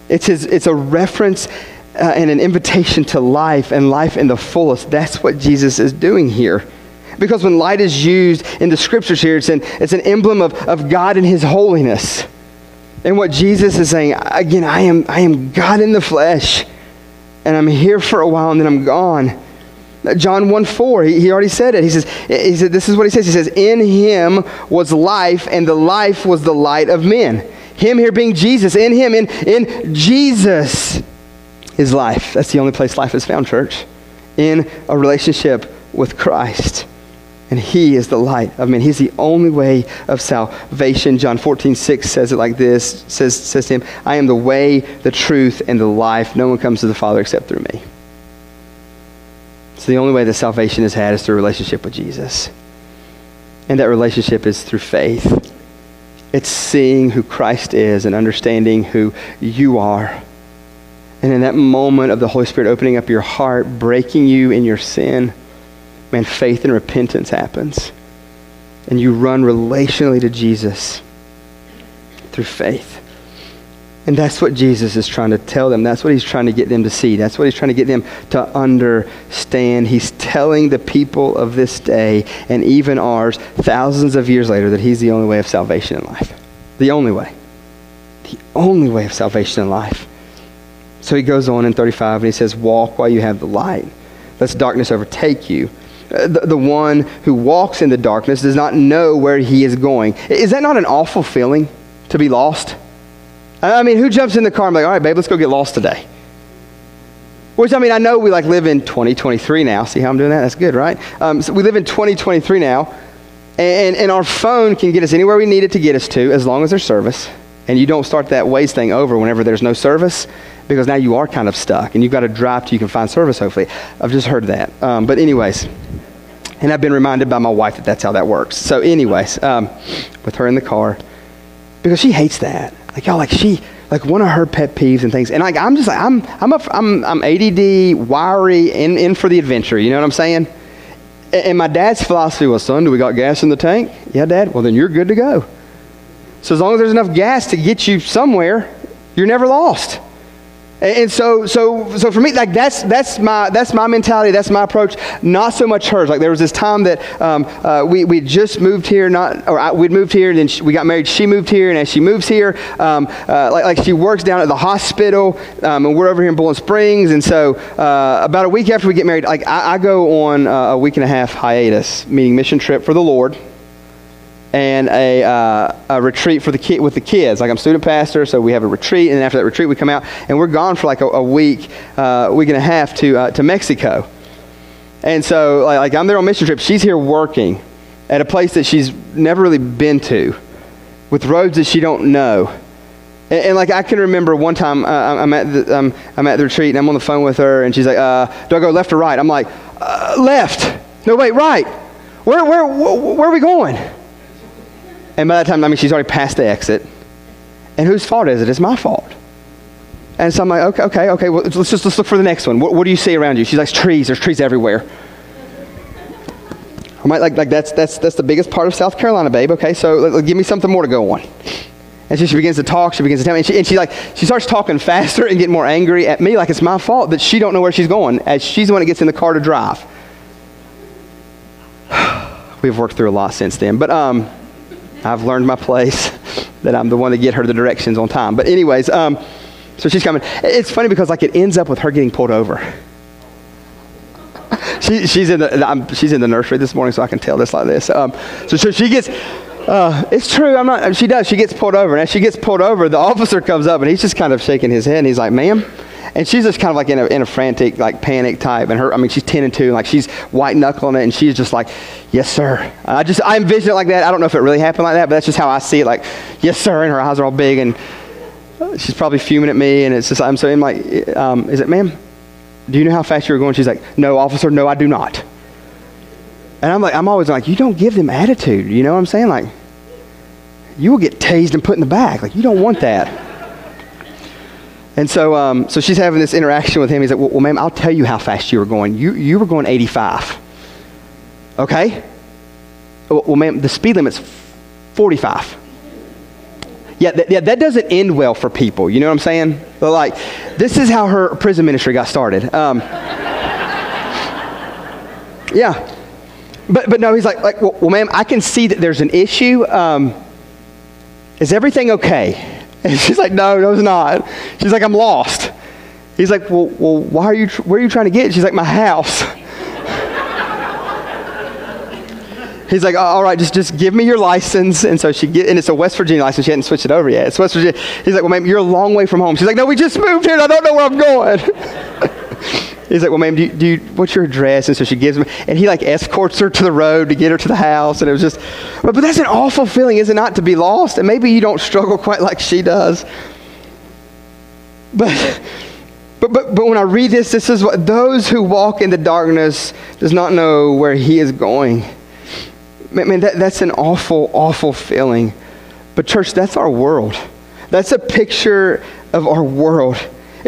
Speaker 1: It's, his, it's a reference uh, and an invitation to life and life in the fullest. That's what Jesus is doing here. Because when light is used in the scriptures here, it's an, it's an emblem of, of God and His holiness. And what Jesus is saying, again, I am, I am God in the flesh, and I'm here for a while and then I'm gone. John 1 4, he, he already said it. He says, he said, This is what he says. He says, In him was life, and the life was the light of men. Him here being Jesus, in him, in, in Jesus is life. That's the only place life is found, church. In a relationship with Christ. And he is the light of men. He's the only way of salvation. John 14, 6 says it like this says, says to him, I am the way, the truth, and the life. No one comes to the Father except through me. So the only way that salvation is had is through relationship with Jesus. And that relationship is through faith. It's seeing who Christ is and understanding who you are. And in that moment of the Holy Spirit opening up your heart, breaking you in your sin, man, faith and repentance happens. And you run relationally to Jesus through faith. And that's what Jesus is trying to tell them. That's what he's trying to get them to see. That's what he's trying to get them to understand. He's telling the people of this day and even ours, thousands of years later, that he's the only way of salvation in life. The only way. The only way of salvation in life. So he goes on in 35 and he says, Walk while you have the light, lest darkness overtake you. Uh, the, the one who walks in the darkness does not know where he is going. Is that not an awful feeling to be lost? I mean, who jumps in the car and like, all right, babe, let's go get lost today? Which, I mean, I know we like live in 2023 now. See how I'm doing that? That's good, right? Um, so we live in 2023 now, and, and our phone can get us anywhere we need it to get us to as long as there's service. And you don't start that Waze thing over whenever there's no service because now you are kind of stuck and you've got to drive till you can find service, hopefully. I've just heard that. Um, but, anyways, and I've been reminded by my wife that that's how that works. So, anyways, um, with her in the car, because she hates that. Like y'all, like she, like one of her pet peeves and things. And like I'm just like I'm I'm a, I'm I'm ADD, wiry, in in for the adventure. You know what I'm saying? And my dad's philosophy was, son, do we got gas in the tank? Yeah, dad. Well, then you're good to go. So as long as there's enough gas to get you somewhere, you're never lost. And so, so, so for me, like that's that's my that's my mentality. That's my approach. Not so much hers. Like there was this time that um, uh, we we just moved here, not or I, we'd moved here, and then she, we got married. She moved here, and as she moves here, um, uh, like like she works down at the hospital, um, and we're over here in Boiling Springs. And so, uh, about a week after we get married, like I, I go on uh, a week and a half hiatus, meaning mission trip for the Lord and a, uh, a retreat for the ki- with the kids. Like I'm student pastor, so we have a retreat, and after that retreat, we come out and we're gone for like a, a week, uh, week and a half to uh, to Mexico. And so, like, like, I'm there on mission trip. She's here working at a place that she's never really been to, with roads that she don't know. And, and like I can remember one time uh, I'm at the um, I'm at the retreat and I'm on the phone with her, and she's like, uh, "Do I go left or right?" I'm like, uh, "Left." No, wait, right. Where where where are we going? And by that time, I mean, she's already past the exit. And whose fault is it? It's my fault. And so I'm like, okay, okay, okay, well, let's just let's look for the next one. What, what do you see around you? She's like, trees. There's trees everywhere. I'm like, like, like that's, that's, that's the biggest part of South Carolina, babe. Okay, so like, give me something more to go on. And so she begins to talk. She begins to tell me, and she, and she like she starts talking faster and getting more angry at me, like it's my fault that she don't know where she's going, as she's the one that gets in the car to drive. We've worked through a lot since then, but um, I've learned my place, that I'm the one to get her the directions on time. But anyways, um, so she's coming. It's funny because like it ends up with her getting pulled over. she, she's, in the, I'm, she's in the nursery this morning, so I can tell this like this. Um, so, so she gets, uh, it's true. I'm not. She does. She gets pulled over, and as she gets pulled over, the officer comes up, and he's just kind of shaking his head, and he's like, "Ma'am." And she's just kind of like in a, in a frantic like panic type. And her i mean she's 10 and 2 and like she's white knuckling it and she's just like yes sir. I just i envision it like that. I don't know if it really happened like that but that's just how i see it like yes sir and her eyes are all big and she's probably fuming at me and it's just i'm saying like um, is it ma'am do you know how fast you were going? She's like no officer no i do not. And i'm like i'm always like you don't give them attitude you know what i'm saying? Like you will get tased and put in the back like you don't want that and so, um, so she's having this interaction with him. He's like, well, well, ma'am, I'll tell you how fast you were going. You, you were going 85. Okay? Well, well ma'am, the speed limit's 45. Yeah, th- yeah, that doesn't end well for people. You know what I'm saying? But like, this is how her prison ministry got started. Um, yeah. but, but no, he's like, like well, well, ma'am, I can see that there's an issue. Um, is everything okay? And she's like, no, no, it's not. She's like, I'm lost. He's like, well, well why are you, where are you trying to get? She's like, my house. He's like, all right, just, just give me your license. And so she get, and it's a West Virginia license. She hadn't switched it over yet. It's West Virginia. He's like, well, ma'am, you're a long way from home. She's like, no, we just moved here I don't know where I'm going. He's like, well, ma'am, do you, do you, what's your address? And so she gives him, and he like escorts her to the road to get her to the house. And it was just, but, but that's an awful feeling, is it not, to be lost? And maybe you don't struggle quite like she does. But, but, but, but when I read this, this is what those who walk in the darkness does not know where he is going. Man, that, that's an awful, awful feeling. But, church, that's our world. That's a picture of our world.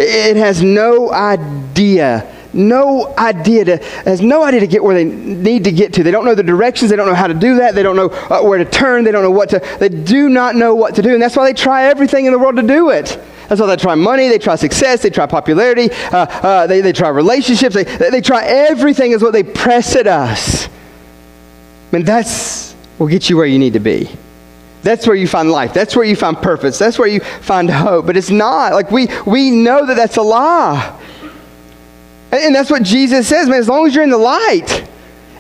Speaker 1: It has no idea, no idea to, has no idea to get where they need to get to. They don't know the directions. They don't know how to do that. They don't know uh, where to turn. They don't know what to, they do not know what to do. And that's why they try everything in the world to do it. That's why they try money, they try success, they try popularity, uh, uh, they, they try relationships, they, they try everything is what they press at us. I mean, that's will get you where you need to be. That's where you find life. That's where you find purpose. That's where you find hope. But it's not. Like we, we know that that's a lie. And that's what Jesus says, man. As long as you're in the light,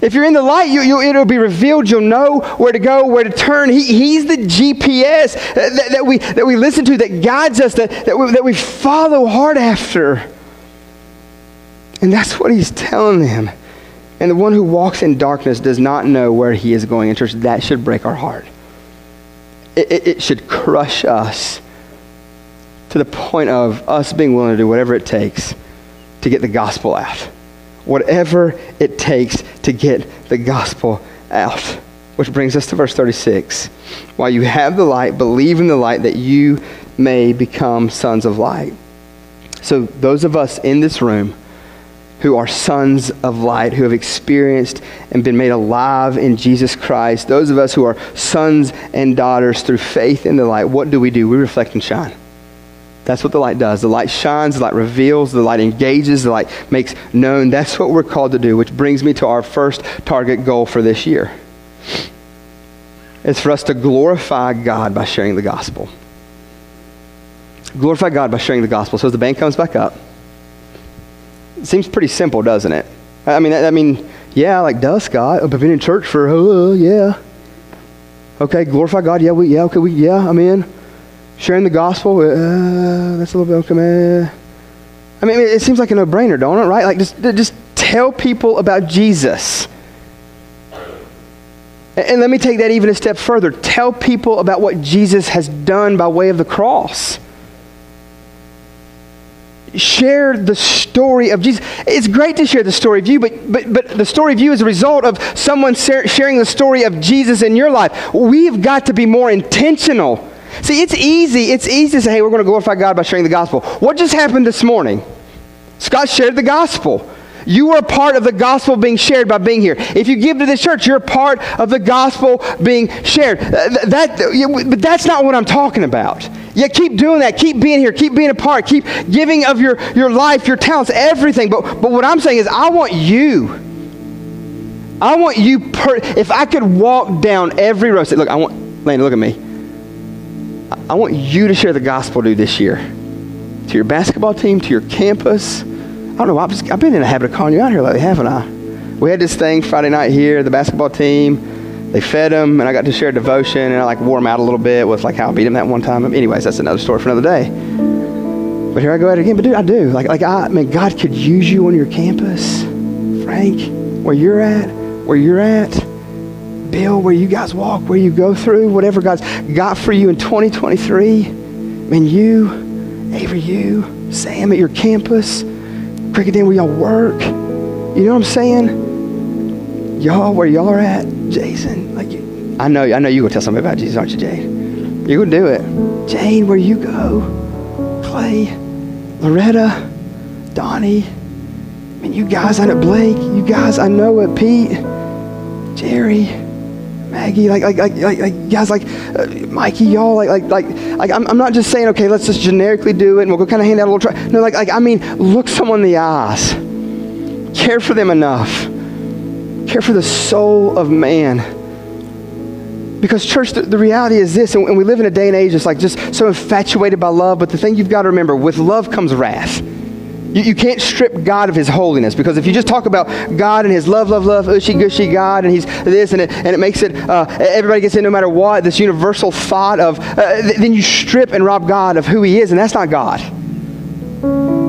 Speaker 1: if you're in the light, you, you, it'll be revealed. You'll know where to go, where to turn. He, he's the GPS that, that, we, that we listen to, that guides us, that, that, we, that we follow hard after. And that's what he's telling them. And the one who walks in darkness does not know where he is going. And, church, that should break our heart it, it, should crush us to the point of us being willing to do whatever it takes to get the gospel out. Whatever it takes to get the gospel out. Which brings us to verse 36. While you have the light, believe in the light that you may become sons of light. So, those of us in this room, who are sons of light, who have experienced and been made alive in Jesus Christ, those of us who are sons and daughters through faith in the light, what do we do? We reflect and shine. That's what the light does. The light shines, the light reveals, the light engages, the light makes known. That's what we're called to do, which brings me to our first target goal for this year. It's for us to glorify God by sharing the gospel. Glorify God by sharing the gospel. So as the band comes back up, seems pretty simple, doesn't it? I mean, I mean, yeah, like, duh, Scott. I've been in church for, uh, yeah. Okay, glorify God. Yeah, we, yeah, okay, we, yeah, I'm in. Sharing the gospel. Uh, that's a little bit, okay, man. I mean, it seems like a no-brainer, don't it? Right? Like, just, just tell people about Jesus. And let me take that even a step further. Tell people about what Jesus has done by way of the cross share the story of Jesus. It's great to share the story of you, but, but, but the story of you is a result of someone sharing the story of Jesus in your life. We've got to be more intentional. See, it's easy. It's easy to say, hey, we're going to glorify God by sharing the gospel. What just happened this morning? Scott shared the gospel. You are part of the gospel being shared by being here. If you give to this church, you're part of the gospel being shared. Uh, that, but that's not what I'm talking about. Yeah, keep doing that. Keep being here. Keep being a part. Keep giving of your, your life, your talents, everything. But, but what I'm saying is, I want you. I want you, per, if I could walk down every road, say, look, I want, Lane, look at me. I want you to share the gospel, dude, this year. To your basketball team, to your campus. Don't know, I've, I've been in the habit of calling you out here lately, haven't I? We had this thing Friday night here, the basketball team they fed him, and I got to share devotion, and I like wore him out a little bit with like how I beat him that one time. Anyways, that's another story for another day. But here I go at it again. But dude, I do. Like, like I, I mean, God could use you on your campus, Frank, where you're at, where you're at, Bill, where you guys walk, where you go through, whatever God's got for you in 2023. I mean, you, Avery, you, Sam at your campus, Cricket Den where y'all work. You know what I'm saying? Y'all, where y'all are at, Jason, like, I know, I know you gonna tell somebody about Jesus, aren't you, Jade? You're gonna do it. Jane, where you go? Clay, Loretta, Donnie. I mean, you guys, I know Blake. You guys, I know it. Pete, Jerry, Maggie, like, like, like, like, like guys, like uh, Mikey, y'all, like, like, like, like I'm, I'm not just saying, okay, let's just generically do it and we'll go kind of hand out a little try. No, like, like, I mean, look someone in the eyes. Care for them enough care for the soul of man. Because, church, the, the reality is this, and, and we live in a day and age that's like just so infatuated by love, but the thing you've got to remember with love comes wrath. You, you can't strip God of his holiness because if you just talk about God and his love, love, love, ushy gushy God, and he's this, and it, and it makes it, uh, everybody gets in no matter what, this universal thought of, uh, th- then you strip and rob God of who he is, and that's not God.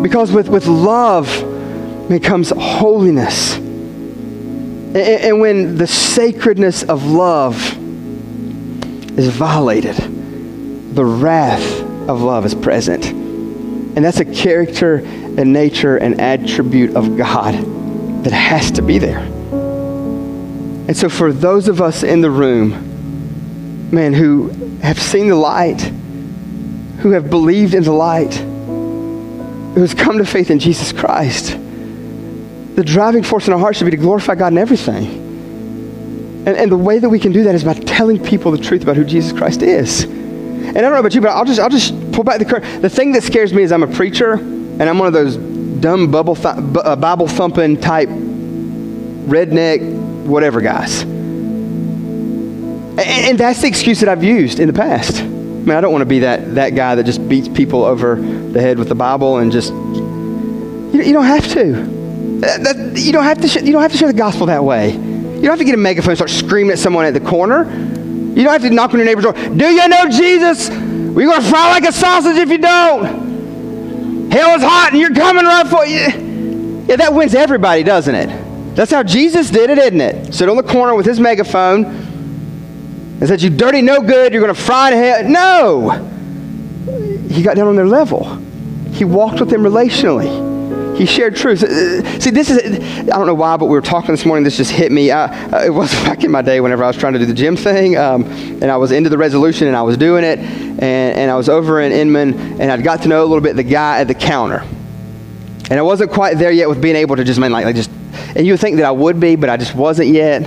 Speaker 1: Because with, with love becomes holiness. And, and when the sacredness of love is violated, the wrath of love is present. And that's a character and nature and attribute of God that has to be there. And so, for those of us in the room, man, who have seen the light, who have believed in the light, who has come to faith in Jesus Christ, the driving force in our hearts should be to glorify God in everything. And, and the way that we can do that is by telling people the truth about who Jesus Christ is. And I don't know about you, but I'll just, I'll just pull back the curtain. The thing that scares me is I'm a preacher, and I'm one of those dumb bubble th- uh, Bible thumping type redneck whatever guys. And, and that's the excuse that I've used in the past. I mean, I don't want to be that, that guy that just beats people over the head with the Bible and just. You, you don't have to. That, that, you, don't have to sh- you don't have to share the gospel that way. You don't have to get a megaphone and start screaming at someone at the corner. You don't have to knock on your neighbor's door. Do you know Jesus? We're going to fry like a sausage if you don't. Hell is hot and you're coming right for you. Yeah, that wins everybody, doesn't it? That's how Jesus did it, isn't it? Sit on the corner with his megaphone and said, You dirty no good, you're going to fry to hell. No! He got down on their level. He walked with them relationally. He shared truth. See, this is, I don't know why, but we were talking this morning. This just hit me. I, uh, it was back in my day whenever I was trying to do the gym thing, um, and I was into the resolution and I was doing it. And, and I was over in Inman, and I'd got to know a little bit the guy at the counter. And I wasn't quite there yet with being able to just, man, like, like just, and you would think that I would be, but I just wasn't yet.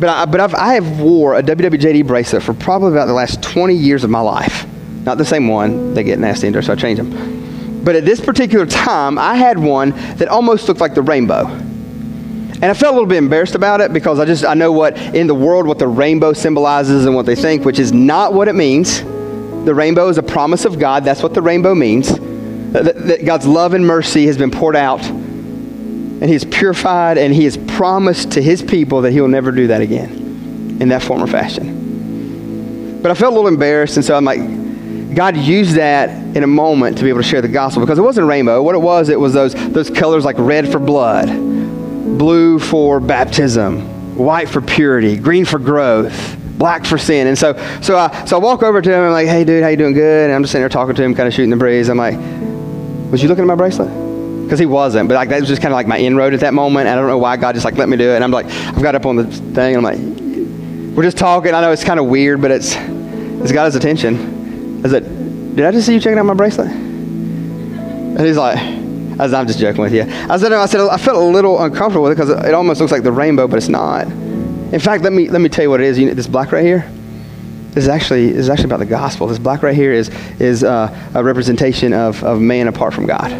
Speaker 1: But, I, but I've, I have wore a WWJD bracelet for probably about the last 20 years of my life. Not the same one. They get nasty in there, so I change them. But at this particular time, I had one that almost looked like the rainbow. And I felt a little bit embarrassed about it because I just I know what in the world what the rainbow symbolizes and what they think, which is not what it means. The rainbow is a promise of God. That's what the rainbow means. That, that God's love and mercy has been poured out, and He has purified, and He has promised to His people that He will never do that again in that form or fashion. But I felt a little embarrassed, and so I'm like, God used that in a moment to be able to share the gospel because it wasn't rainbow. What it was, it was those, those colors like red for blood, blue for baptism, white for purity, green for growth, black for sin. And so, so, I, so I walk over to him and I'm like, hey, dude, how you doing? Good. And I'm just sitting there talking to him, kind of shooting the breeze. I'm like, was you looking at my bracelet? Because he wasn't, but like that was just kind of like my inroad at that moment. I don't know why God just like let me do it. And I'm like, I've got up on the thing. And I'm like, we're just talking. I know it's kind of weird, but it's it's got his attention. I said, Did I just see you checking out my bracelet? And he's like, as I'm just joking with you. I said, I said, I felt a little uncomfortable with it because it almost looks like the rainbow, but it's not. In fact, let me let me tell you what it is. You know, this black right here. This is actually this is actually about the gospel. This black right here is is uh, a representation of of man apart from God,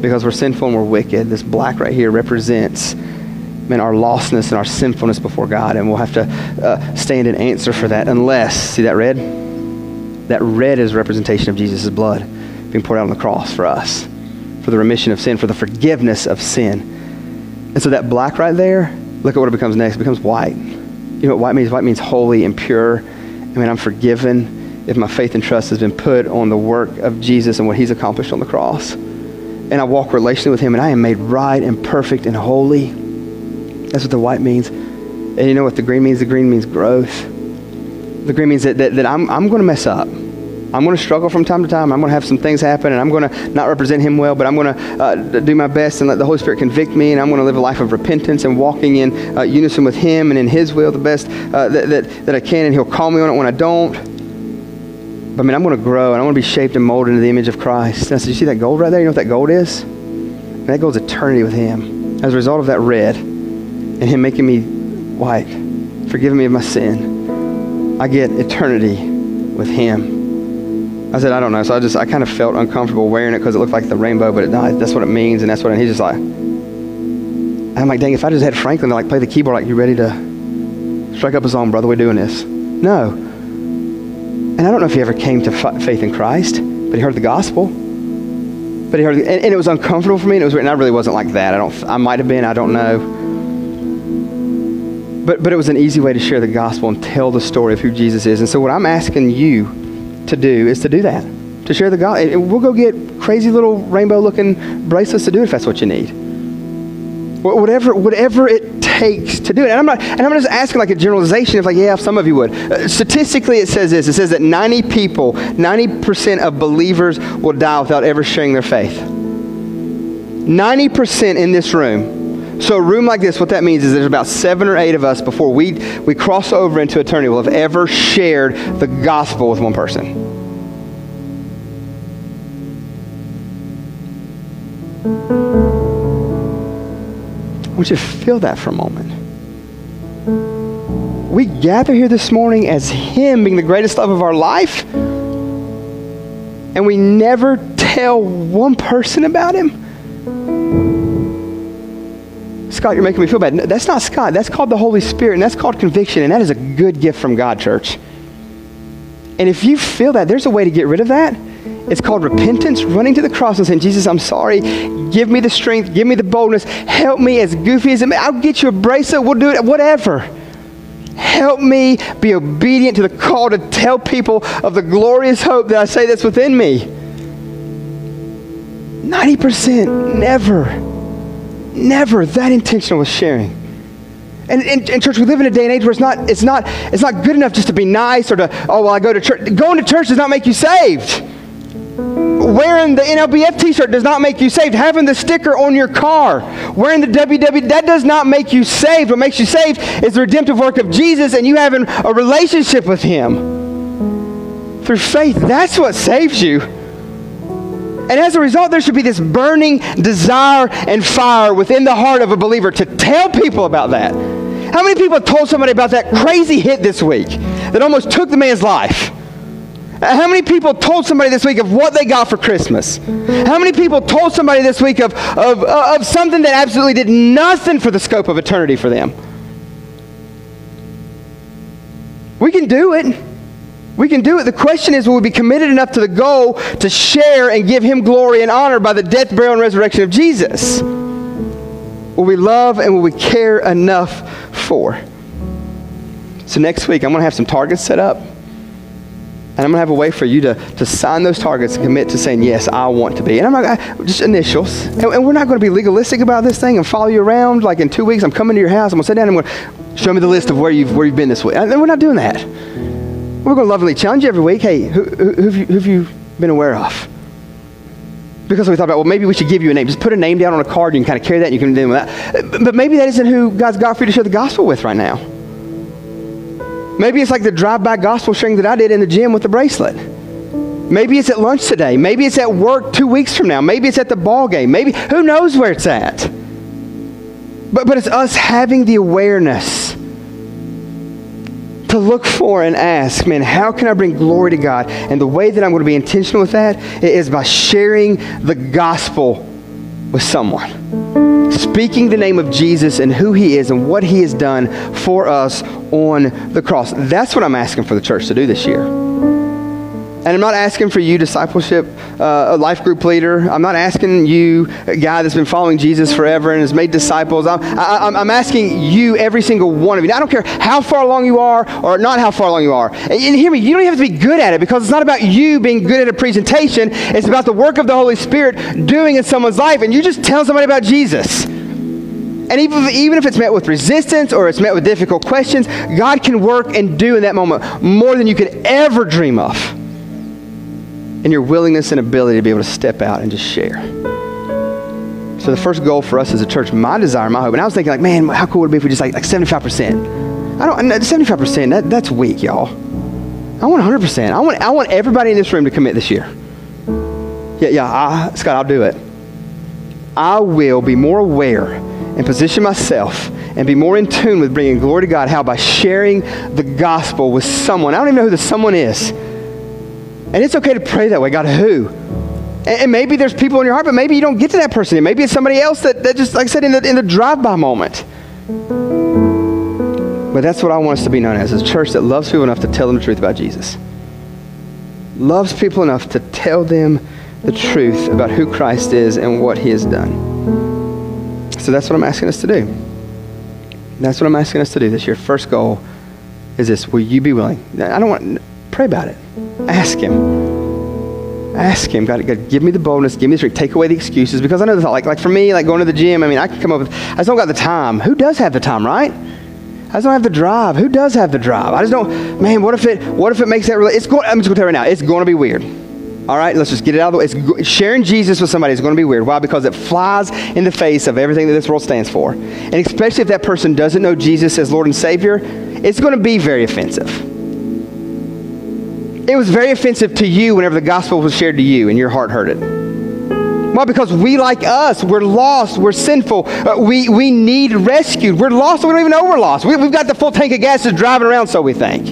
Speaker 1: because we're sinful and we're wicked. This black right here represents man, our lostness and our sinfulness before God, and we'll have to uh, stand and answer for that unless see that red that red is representation of Jesus' blood being poured out on the cross for us, for the remission of sin, for the forgiveness of sin. And so that black right there, look at what it becomes next. It becomes white. You know what white means? White means holy and pure. I mean, I'm forgiven if my faith and trust has been put on the work of Jesus and what he's accomplished on the cross. And I walk relationally with him, and I am made right and perfect and holy. That's what the white means. And you know what the green means? The green means growth. The green means that, that, that I'm, I'm going to mess up. I'm going to struggle from time to time. I'm going to have some things happen, and I'm going to not represent Him well, but I'm going to uh, do my best and let the Holy Spirit convict me, and I'm going to live a life of repentance and walking in uh, unison with Him and in His will the best uh, that, that, that I can, and He'll call me on it when I don't. But I mean, I'm going to grow, and I'm going to be shaped and molded into the image of Christ. And I said, You see that gold right there? You know what that gold is? And that gold's eternity with Him. As a result of that red and Him making me white, forgiving me of my sin, I get eternity with Him. I said, I don't know. So I just, I kind of felt uncomfortable wearing it because it looked like the rainbow, but it, no, that's what it means. And that's what, and he's just like, I'm like, dang, if I just had Franklin to like play the keyboard, like, you ready to strike up a song, brother? We're doing this. No. And I don't know if he ever came to f- faith in Christ, but he heard the gospel. But he heard, and, and, it was uncomfortable for me. And it was, and I really wasn't like that. I don't. I might have been. I don't know. But but it was an easy way to share the gospel and tell the story of who Jesus is. And so what I'm asking you to do is to do that, to share the gospel. And we'll go get crazy little rainbow-looking bracelets to do it if that's what you need. Whatever whatever it takes to do it. And I'm not. And I'm just asking like a generalization of like, yeah, some of you would. Uh, statistically, it says this. It says that 90 people, 90 percent of believers will die without ever sharing their faith. 90% in this room so a room like this, what that means is there's about seven or eight of us before we, we cross over into eternity will have ever shared the gospel with one person. I want you to feel that for a moment. We gather here this morning as Him being the greatest love of our life, and we never tell one person about Him. Scott, you're making me feel bad. No, that's not Scott. That's called the Holy Spirit, and that's called conviction, and that is a good gift from God, church. And if you feel that, there's a way to get rid of that. It's called repentance, running to the cross and saying, Jesus, I'm sorry. Give me the strength. Give me the boldness. Help me, as goofy as it may. I'll get you a bracelet. We'll do it, whatever. Help me be obedient to the call to tell people of the glorious hope that I say that's within me. 90% never never that intentional with sharing. And in, church, we live in a day and age where it's not, it's, not, it's not good enough just to be nice or to, oh, well, I go to church. Going to church does not make you saved. Wearing the NLBF t-shirt does not make you saved. Having the sticker on your car, wearing the WW, that does not make you saved. What makes you saved is the redemptive work of Jesus and you having a relationship with Him. Through faith, that's what saves you. And as a result, there should be this burning desire and fire within the heart of a believer to tell people about that. How many people told somebody about that crazy hit this week that almost took the man's life? Uh, how many people told somebody this week of what they got for Christmas? How many people told somebody this week of, of, uh, of something that absolutely did nothing for the scope of eternity for them? We can do it. We can do it. The question is, will we be committed enough to the goal to share and give Him glory and honor by the death, burial, and resurrection of Jesus? Will we love and will we care enough for? So next week, I'm going to have some targets set up. And I'm going to have a way for you to, to sign those targets and commit to saying, yes, I want to be. And I'm not, just initials. And, and, we're not going to be legalistic about this thing and follow you around. Like in two weeks, I'm coming to your house. I'm going to sit down and I'm going to show me the list of where you've, where you've been this week. And we're not doing that. We're going to lovingly challenge you every week. Hey, who, who, who, have you, who have you been aware of? Because we thought about, well, maybe we should give you a name. Just put a name down on a card. You can kind of carry that and you can deal with that. Uh, but maybe that isn't who God's got for you to share the gospel with right now. Maybe it's like the drive-by gospel sharing that I did in the gym with the bracelet. Maybe it's at lunch today. Maybe it's at work two weeks from now. Maybe it's at the ball game. Maybe who knows where it's at. But, but it's us having the awareness to look for and ask, man, how can I bring glory to God? And the way that I'm going to be intentional with that is by sharing the gospel with someone. Speaking the name of Jesus and who he is and what he has done for us on the cross. That's what I'm asking for the church to do this year. And I'm not asking for you, discipleship, uh, a life group leader. I'm not asking you, a guy that's been following Jesus forever and has made disciples. I'm, I, am i am asking you, every single one of you. I don't care how far along you are or not how far along you are. And, and hear me, you don't have to be good at it because it's not about you being good at a presentation. It's about the work of the Holy Spirit doing in someone's life. And you just tell somebody about Jesus. And even even if it's met with resistance or it's met with difficult questions, God can work and do in that moment more than you could ever dream of and your willingness and ability to be able to step out and just share. So the first goal for us as a church, my desire, my hope, and I was thinking like, man, how cool would it be if we just like like 75%? I don't 75%, that, that's weak, y'all. I want 100%. I want I want everybody in this room to commit this year. Yeah, yeah, I, Scott, I'll do it. I will be more aware and position myself and be more in tune with bringing glory to God. How? By sharing the gospel with someone. I don't even know who the someone is. And it's okay to pray that way. God, who? And, and maybe there's people in your heart, but maybe you don't get to that person. Maybe it's somebody else that, that just, like I said, in the, in the drive-by moment. But that's what I want us to be known as, a church that loves people enough to tell them the truth about Jesus. Loves people enough to tell them the truth about who Christ is and what he has done. So that's what I'm asking us to do. That's what I'm asking us to do this year. First goal is this Will you be willing? I don't want, pray about it. Ask him. Ask him, God, God, give me the boldness, give me the strength, take away the excuses. Because I know like, like for me, like going to the gym, I mean, I can come up with, I just don't got the time. Who does have the time, right? I just don't have the drive. Who does have the drive? I just don't. Man, what if it? What if it makes that? Really, it's going. I'm just going to tell you right now. It's going to be weird. All right, let's just get it out of the way. It's, sharing Jesus with somebody is going to be weird. Why? Because it flies in the face of everything that this world stands for, and especially if that person doesn't know Jesus as Lord and Savior, it's going to be very offensive. It was very offensive to you whenever the gospel was shared to you, and your heart hurt it. Why? Because we, like us, we're lost, we're sinful, uh, we, we need rescued. We're lost, we don't even know we're lost. We, have got the full tank of gas just driving around, so we think.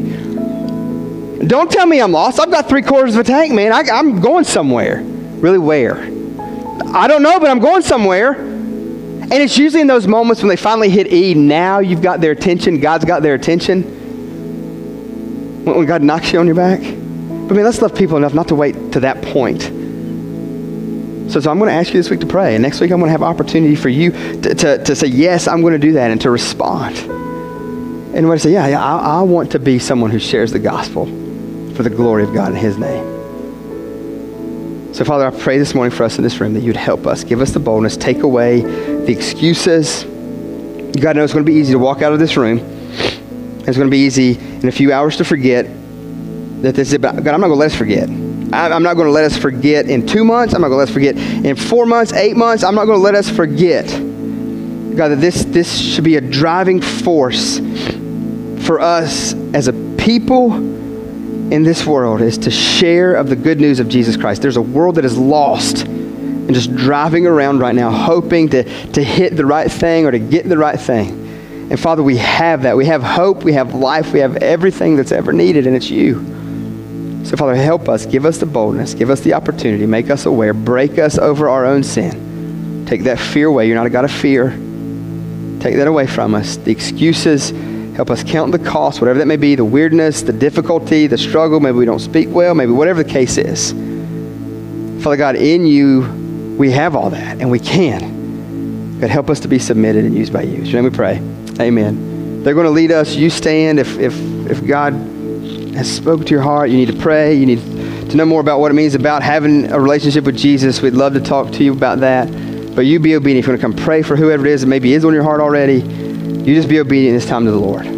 Speaker 1: Don't tell me I'm lost. I've got three quarters of a tank, man. I, I'm going somewhere. Really, where? I don't know, but I'm going somewhere. And it's usually in those moments when they finally hit E, now you've got their attention, God's got their attention. When God knocks you on your back. But I mean, let's love people enough not to wait to that point so, so I'm going to ask you this week to pray. And next week, I'm going to have opportunity for you to, to, to say, yes, I'm going to do that, and to respond. And when I say, yeah, yeah I, I want to be someone who shares the gospel for the glory of God in His name. So, Father, I pray this morning for us in this room that you'd help us, give us the boldness, take away the excuses. God knows it's going to be easy to walk out of this room. It's going to be easy in a few hours to forget that this is about, God, I'm not going to let us forget. I'm not going to let us forget in two months. I'm not going to let us forget in four months, eight months. I'm not going to let us forget, God, that this, this should be a driving force for us as a people in this world is to share of the good news of Jesus Christ. There's a world that is lost and just driving around right now, hoping to, to hit the right thing or to get the right thing. And Father, we have that. We have hope, we have life, we have everything that's ever needed, and it's you. So, Father, help us. Give us the boldness. Give us the opportunity. Make us aware. Break us over our own sin. Take that fear away. You're not a God of fear. Take that away from us. The excuses. Help us count the cost, whatever that may be the weirdness, the difficulty, the struggle. Maybe we don't speak well. Maybe whatever the case is. Father God, in you, we have all that, and we can. God, help us to be submitted and used by you. In your name we pray. Amen. They're going to lead us. You stand if, if, if God has spoken to your heart, you need to pray, you need to know more about what it means about having a relationship with Jesus, we'd love to talk to you about that. But you be obedient. If you want to come pray for whoever it is that maybe is on your heart already, you just be obedient this time to the Lord.